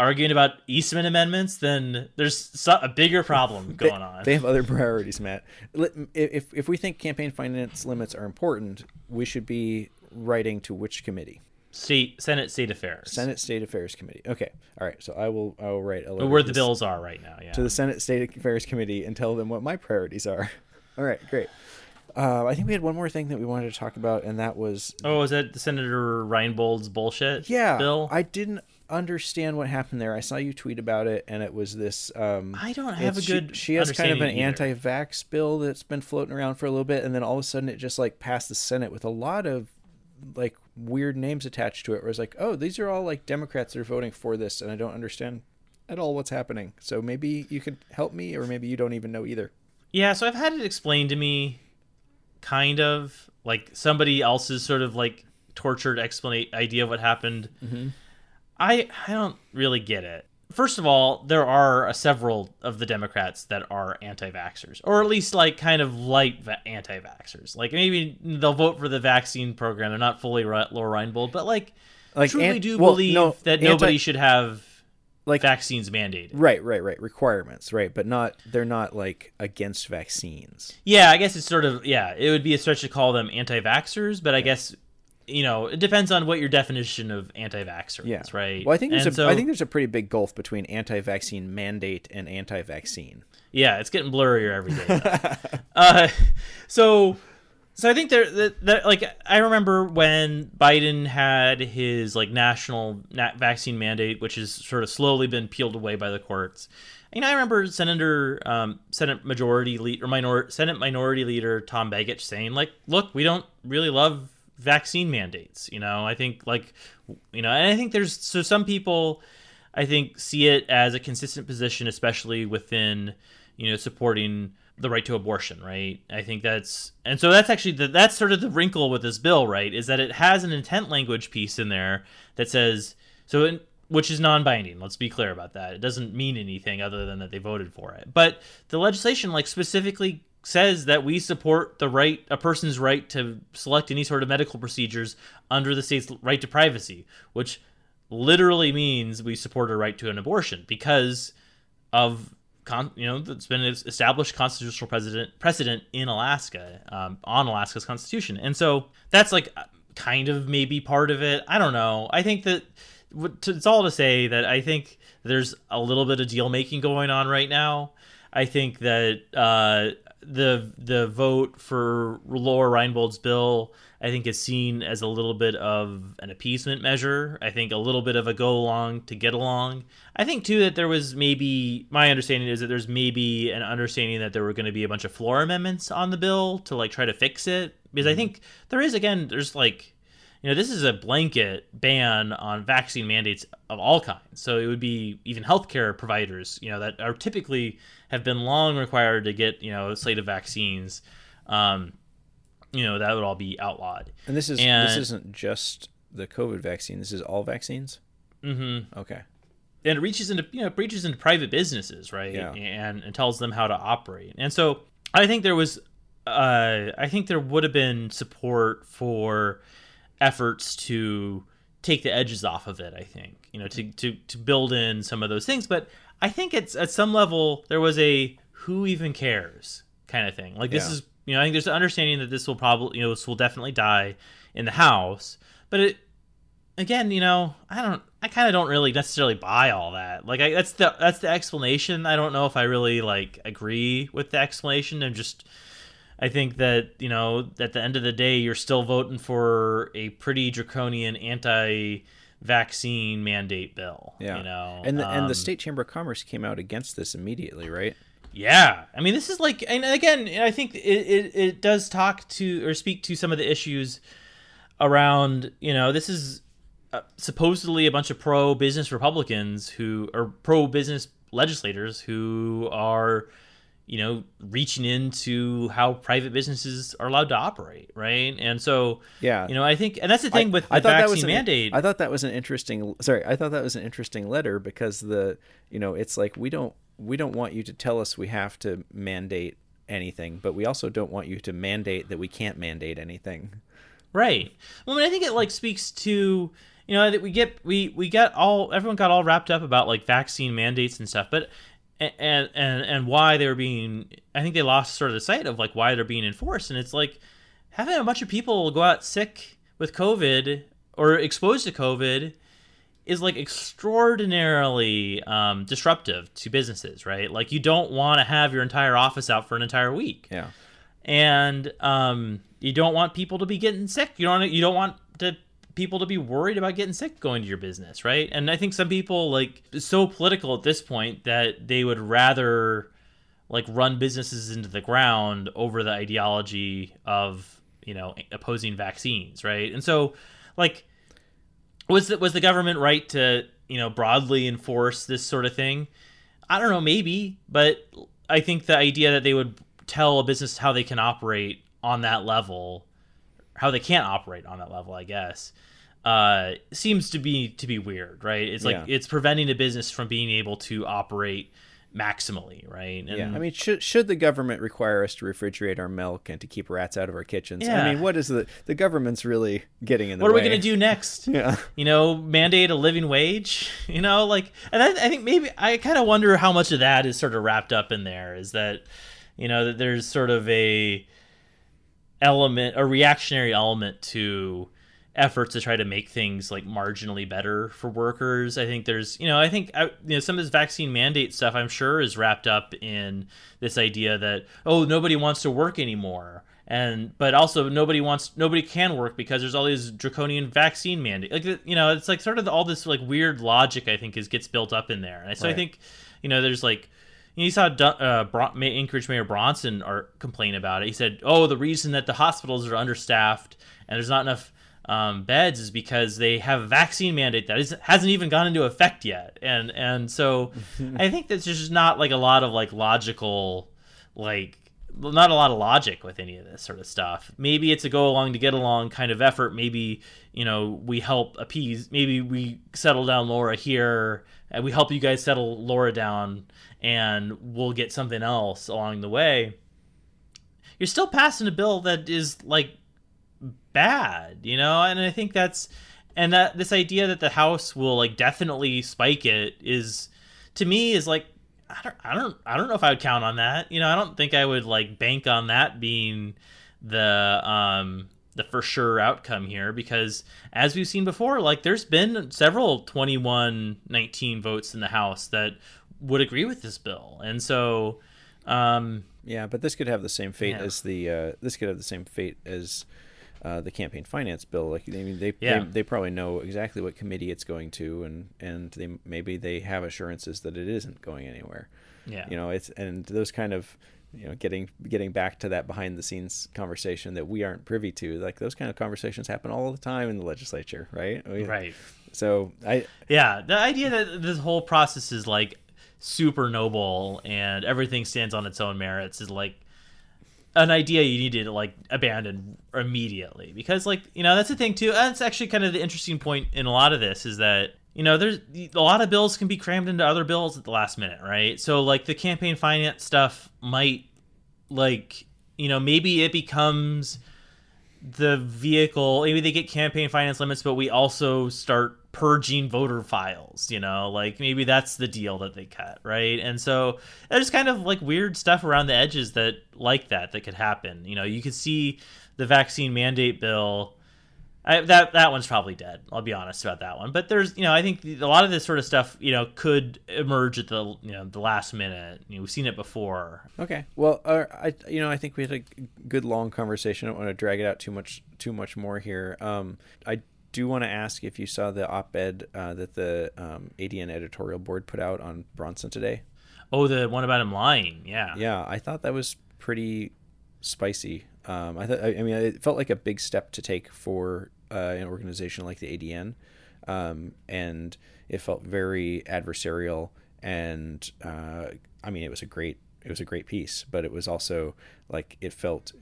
B: arguing about Eastman amendments, then there's a bigger problem
A: they,
B: going on.
A: they have other priorities, Matt. If if we think campaign finance limits are important, we should be writing to which committee?
B: State Senate State Affairs,
A: Senate State Affairs Committee. Okay. All right. So I will I will write a letter
B: where the bills are right now. Yeah.
A: to the Senate State Affairs Committee and tell them what my priorities are. All right, great. Uh, I think we had one more thing that we wanted to talk about, and that was
B: oh, is that Senator Reinbold's bullshit?
A: yeah.
B: bill.
A: I didn't understand what happened there. I saw you tweet about it, and it was this. Um,
B: I don't have a
A: it's- she-
B: good
A: She, has kind of an
B: either.
A: anti-vax bill that's been floating around for a little bit, and then all of a sudden it just like passed the Senate with a lot of like weird names attached to it. Where it's like, oh, these are all like Democrats that are voting for this, and I don't understand at all what's happening. So maybe you could help me, or maybe you don't even know either.
B: Yeah, so I've had it explained to me, kind of like somebody else's sort of like tortured explanation idea of what happened. I I don't really get it. First of all, there are uh, several of the Democrats that are anti-vaxxers, or at least like kind of light va- anti-vaxxers. Like maybe they'll vote for the vaccine program. They're not fully Ri- Lora Reinbold, but like,
A: Like,
B: truly
A: an-
B: do
A: well,
B: believe
A: no,
B: that
A: anti-
B: nobody should have
A: like
B: vaccines mandated.
A: Right, right, right. Requirements, right, but not they're not like against vaccines.
B: Yeah, I guess it's sort of yeah. It would be a stretch to call them anti-vaxxers, but I guess you know, it depends on what your definition of anti-vaxxer
A: Yeah.
B: is, right?
A: Well, I think there's
B: And
A: a,
B: so-
A: I think there's a pretty big gulf between anti-vaccine mandate and anti-vaccine.
B: Yeah, it's getting blurrier every day. uh, so, so I think there that, that like I remember when Biden had his like national na- vaccine mandate, which has sort of slowly been peeled away by the courts. And I remember Senator um, Senate Majority Leader or minor Senate Minority Leader Tom Begich saying like, "Look, we don't really love vaccine mandates." You know, I think like, you know, and I think there's so some people. I think see it as a consistent position, especially within you know supporting the right to abortion, right? I think that's and so that's actually the, that's sort of the wrinkle with this bill, right? Is that it has an intent language piece in there that says so, in, which is non-binding. Let's be clear about that. It doesn't mean anything other than that they voted for it. But the legislation like specifically says that we support the right a person's right to select any sort of medical procedures under the state's right to privacy, which literally means we support a right to an abortion because of you know it's been established constitutional precedent precedent in Alaska um, on Alaska's constitution, and so that's like kind of maybe part of it. I don't know. I think that it's all to say that I think there's a little bit of deal making going on right now. I think that uh, the the vote for Lora Reinbold's bill, I think, is seen as a little bit of an appeasement measure. I think a little bit of a go along to get along. I think too that there was maybe my understanding is that there's maybe an understanding that there were going to be a bunch of floor amendments on the bill to like try to fix it because I mm-hmm. think there is again there's like you know, this is a blanket ban on vaccine mandates of all kinds. So it would be even healthcare providers, you know, that are typically have been long required to get, you know, a slate of vaccines. Um, you know, that would all be outlawed.
A: And this is this isn't just the COVID vaccine. This is all vaccines.
B: Mm-hmm.
A: Okay.
B: and it reaches into you know it reaches into private businesses right
A: Yeah.
B: and and tells them how to operate and so i think there was uh i think there would have been support for efforts to take the edges off of it i think you know to to to build in some of those things but i think it's at some level there was a who even cares kind of thing like this
A: Yeah.
B: is you know i think there's an understanding that this will probably you know this will definitely die in the house but it again, you know, I don't, I kind of don't really necessarily buy all that. Like, I, that's the that's the explanation. I don't know if I really like agree with the explanation. I'm just, I think that you know, at the end of the day, you're still voting for a pretty draconian anti-vaccine mandate bill.
A: Yeah.
B: you know,
A: And the, and
B: Um,
A: the state chamber of commerce came out against this immediately, right?
B: Yeah, I mean, this is like, and again, I think it, it, it does talk to or speak to some of the issues around, you know, this is uh, supposedly a bunch of pro business Republicans who are pro business legislators who are, you know, reaching into how private businesses are allowed to operate, right? And so,
A: Yeah.
B: you know, I think, and that's the thing
A: I-
B: with the
A: I thought that
B: vaccine
A: was an,
B: mandate.
A: I thought that was an interesting. Sorry, I thought that was an interesting letter because the you know it's like we don't we don't want you to tell us we have to mandate anything, but we also don't want you to mandate that we can't mandate anything.
B: Right. Well, I, mean, I think it like speaks to you know that we get we we got all everyone got all wrapped up about like vaccine mandates and stuff, but and and and why they were being I think they lost sort of the sight of like why they're being enforced, and it's like having a bunch of people go out sick with COVID or exposed to COVID is like extraordinarily um, disruptive to businesses, right? Like you don't want to have your entire office out for an entire week
A: Yeah.
B: and um, you don't want people to be getting sick. You don't you don't want to people to be worried about getting sick going to your business, right? And I think some people like so political at this point that they would rather like run businesses into the ground over the ideology of you know opposing vaccines, right? And so like was the, was the government right to you know broadly enforce this sort of thing? I don't know, maybe, but I think the idea that they would tell a business how they can operate on that level, how they can't operate on that level, I guess, uh, seems to be to be weird, right? It's like
A: Yeah.
B: it's preventing a business from being able to operate maximally, right? And,
A: Yeah, I mean, should should the government require us to refrigerate our milk and to keep rats out of our kitchens?
B: Yeah.
A: I mean, what is the the government's really getting in the way?
B: what are we going to do next?
A: Yeah,
B: you know, mandate a living wage, you know, like, and I, I think maybe I kind of wonder how much of that is sort of wrapped up in there. Is that, you know, that there's sort of a element, a reactionary element to efforts to try to make things like marginally better for workers. I think there's, you know, I think you know some of this vaccine mandate stuff. I'm sure is wrapped up in this idea that oh nobody wants to work anymore, and but also nobody wants nobody can work because there's all these draconian vaccine mandate. Like you know, it's like sort of all this like weird logic I think is gets built up in there, and so right. I think you know there's like you saw uh, Anchorage Mayor Bronson or complain about it. He said, "Oh, the reason that the hospitals are understaffed and there's not enough um, beds is because they have a vaccine mandate that is, hasn't even gone into effect yet, and and so I think that's just not like a lot of like logical, like not a lot of logic with any of this sort of stuff. Maybe it's a go along to get along kind of effort. Maybe you know we help appease. Maybe we settle down Lora here, and we help you guys settle Lora down, and we'll get something else along the way. You're still passing a bill that is like bad, you know? And I think that's and that this idea that the house will like definitely spike it is to me is like I don't I don't I don't know if I would count on that. You know, I don't think I would like bank on that being the um the for sure outcome here because as we've seen before, like there's been several 21-19 votes in the house that would agree with this bill. And so um
A: yeah, but this could have the same fate yeah. as the uh this could have the same fate as uh, the campaign finance bill. Like I mean, they, yeah. they, they probably know exactly what committee it's going to, and and they maybe they have assurances that it isn't going anywhere.
B: Yeah,
A: you know, it's and those kind of you know getting getting back to that behind the scenes conversation that we aren't privy to. Like those kind of conversations happen all the time in the legislature, right?
B: We, right.
A: So I
B: yeah, the idea that this whole process is like super noble and everything stands on its own merits is like an idea you need to like abandon immediately. Because like you know that's the thing too. That's actually kind of the interesting point in a lot of this is that you know there's a lot of bills can be crammed into other bills at the last minute right? So like the campaign finance stuff might like you know maybe it becomes the vehicle maybe they get campaign finance limits but we also start purging voter files, you know, like maybe that's the deal that they cut, right? And so there's kind of like weird stuff around the edges that like that that could happen. You know, you could see the vaccine mandate bill. I, that that one's probably dead. I'll be honest about that one. But there's, you know, I think a lot of this sort of stuff, you know, could emerge at the, you know, the last minute. You know, we've seen it before.
A: Okay. Well, uh, I, you know, I think we had a good long conversation. I don't want to drag it out too much, too much more here. Um, I do you want to ask if you saw the op-ed uh, that the um, ADN editorial board put out on Bronson today.
B: Oh, the one about him lying. Yeah.
A: Yeah, I thought that was pretty spicy. Um, I thought. I mean, it felt like a big step to take for uh, an organization like the ADN, um, and it felt very adversarial. And uh, I mean, it was a great. It was a great piece, but it was also like it felt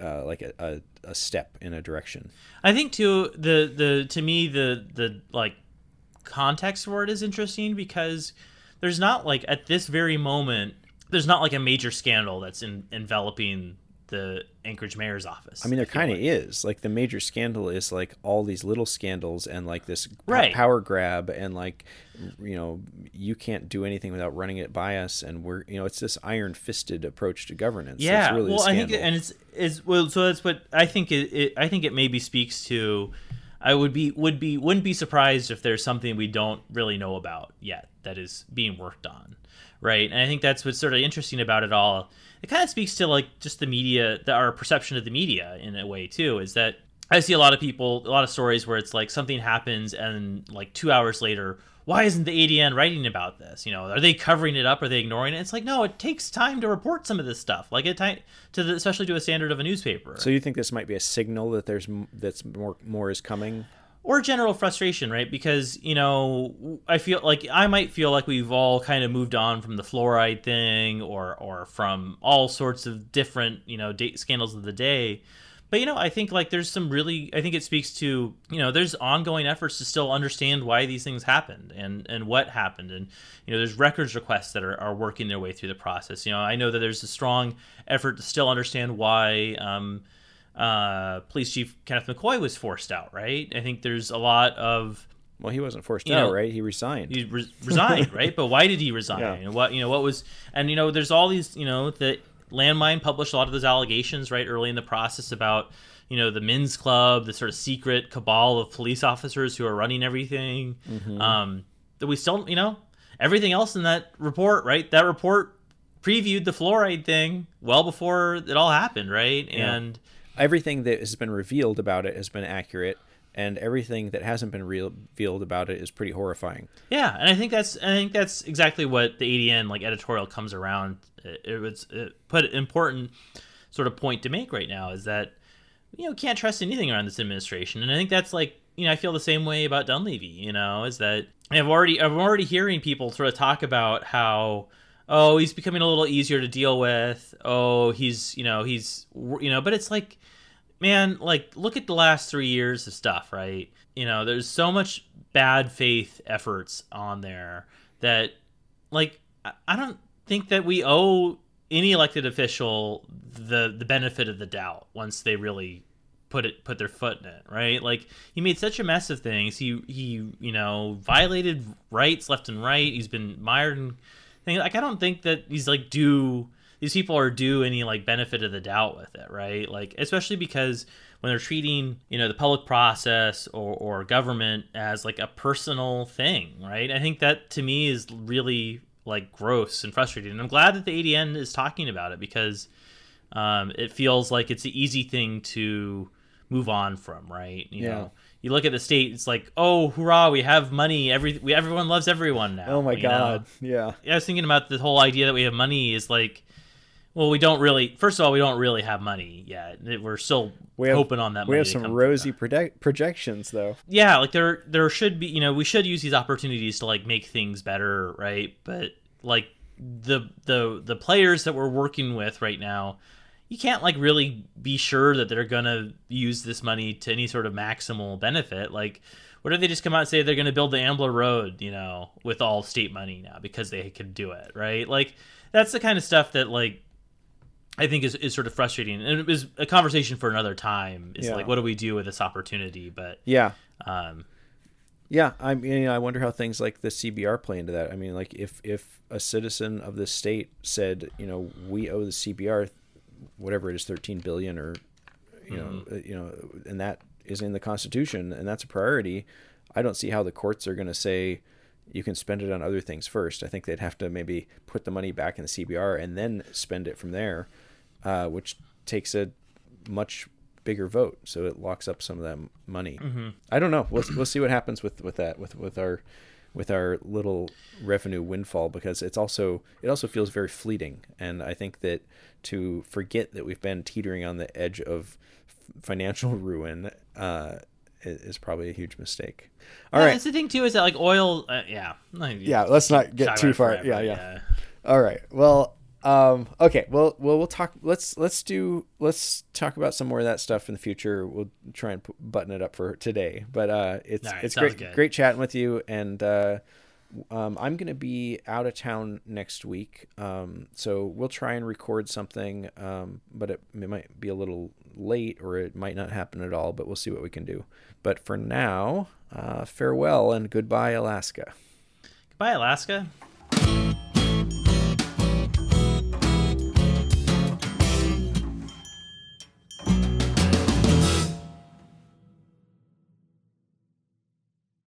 A: uh, like a, a, a, step in a direction.
B: I think too the the to me the the like context for it is interesting because there's not like at this very moment there's not like a major scandal that's in, enveloping the Anchorage mayor's office.
A: I mean, there kind of is. Like the major scandal is like all these little scandals and like this
B: right.
A: power grab and like you know you can't do anything without running it by us and we're you know it's this iron fisted approach to governance.
B: Yeah,
A: really
B: well, I think and it's is well, so that's what I think it, it I think it maybe speaks to. I would be would be wouldn't be surprised if there's something we don't really know about yet that is being worked on, right? And I think that's what's sort of interesting about it all it kind of speaks to like just the media, the, our perception of the media in a way too. Is that I see a lot of people, a lot of stories where it's like something happens and like two hours later, why isn't the ADN writing about this? You know, are they covering it up? Are they ignoring it? It's like no, it takes time to report some of this stuff, like it to the, especially to a standard of a newspaper.
A: So you think this might be a signal that there's that's more more is coming?
B: Or general frustration, right? Because you know, I feel like I might feel like we've all kind of moved on from the fluoride thing, or or from all sorts of different you know date scandals of the day. But you know, I think like there's some really, I think it speaks to you know, there's ongoing efforts to still understand why these things happened and and what happened, and you know, there's records requests that are, are working their way through the process. You know, I know that there's a strong effort to still understand why. Um, uh, Police Chief Kenneth McCoy was forced out, right? I think there's a lot of
A: well, he wasn't forced out, know, right? He resigned.
B: He re- resigned, right? But why did he resign? Yeah. And what you know, what was, and you know, there's all these, you know, that landmine published a lot of those allegations right early in the process about, you know the men's club, the sort of secret cabal of police officers who are running everything.
A: Mm-hmm.
B: Um, that we still, you know, everything else in that report, right? That report previewed the fluoride thing well before it all happened, right?
A: Yeah.
B: And
A: Everything that has been revealed about it has been accurate, and everything that hasn't been revealed about it is pretty horrifying.
B: Yeah, and I think that's I think that's exactly what the ADN like editorial comes around. It, it was it put important sort of point to make right now is that you know can't trust anything around this administration, and I think that's like you know I feel the same way about Dunleavy. You know, is that I've already I'm already hearing people sort of talk about how oh he's becoming a little easier to deal with. Oh he's you know he's you know, but it's like man, like look at the last three years of stuff, right? You know, there's so much bad faith efforts on there that, like, I- don't think that we owe any elected official the the benefit of the doubt once they really put it put their foot in it, right? Like he made such a mess of things. He he you know violated rights left and right. He's been mired in Like I don't think that these like do These people are due any like benefit of the doubt with it, right? Like especially because when they're treating you know the public process or, or government as like a personal thing, right? I think that to me is really like gross and frustrating. And I'm glad that the ADN is talking about it because um, it feels like it's the easy thing to move on from, right? You
A: Yeah.
B: know, you look at the state, it's like, oh, hurrah, we have money. Every we, everyone loves everyone now.
A: Oh my
B: you know?
A: god. Yeah.
B: Yeah, I was thinking about the whole idea that we have money is like, well, we don't really. First of all, we don't really have money yet. We're still
A: We have-
B: hoping on that.
A: We have some rosy project- projections though.
B: yeah like there there should be you know we should use these opportunities to like make things better right but like the the the players that we're working with right now you can't like really be sure that they're gonna use this money to any sort of maximal benefit like what if they just come out and say they're gonna build the ambler road you know with all state money now because they could do it right like that's the kind of stuff that like I think is, is sort of frustrating, and it was a conversation for another time. Is
A: Yeah.
B: like, what do we do with this opportunity? But
A: Yeah.
B: um,
A: Yeah, I mean, I wonder how things like the CBR play into that. I mean, like if if a citizen of this state said, you know, we owe the CBR, whatever it is, thirteen billion, or you know, uh, you know, and that is in the Constitution, and that's a priority. I don't see how the courts are going to say you can spend it on other things first. I think they'd have to maybe put the money back in the CBR and then spend it from there, uh, which takes a much bigger vote, so it locks up some of that money. I don't know. We'll we'll see what happens with with that with with our with our little revenue windfall because it's also it also feels very fleeting, and I think that to forget that we've been teetering on the edge of financial ruin uh, is probably a huge mistake. All
B: yeah,
A: right.
B: That's the thing too is that like oil. Uh, yeah.
A: Yeah, let's not get too far.
B: forever,
A: Yeah, yeah. All right. Well, um, okay. Well, well, we'll talk. Let's let's do let's talk about some more of that stuff in the future. We'll try and button it up for today. But uh, it's
B: right,
A: it's great
B: good.
A: great chatting with you. And uh, um, I'm gonna be out of town next week. Um, so we'll try and record something. Um, but it, it might be a little late or it might not happen at all. But we'll see what we can do. But for now, uh, farewell and goodbye, Alaska.
B: Goodbye, Alaska.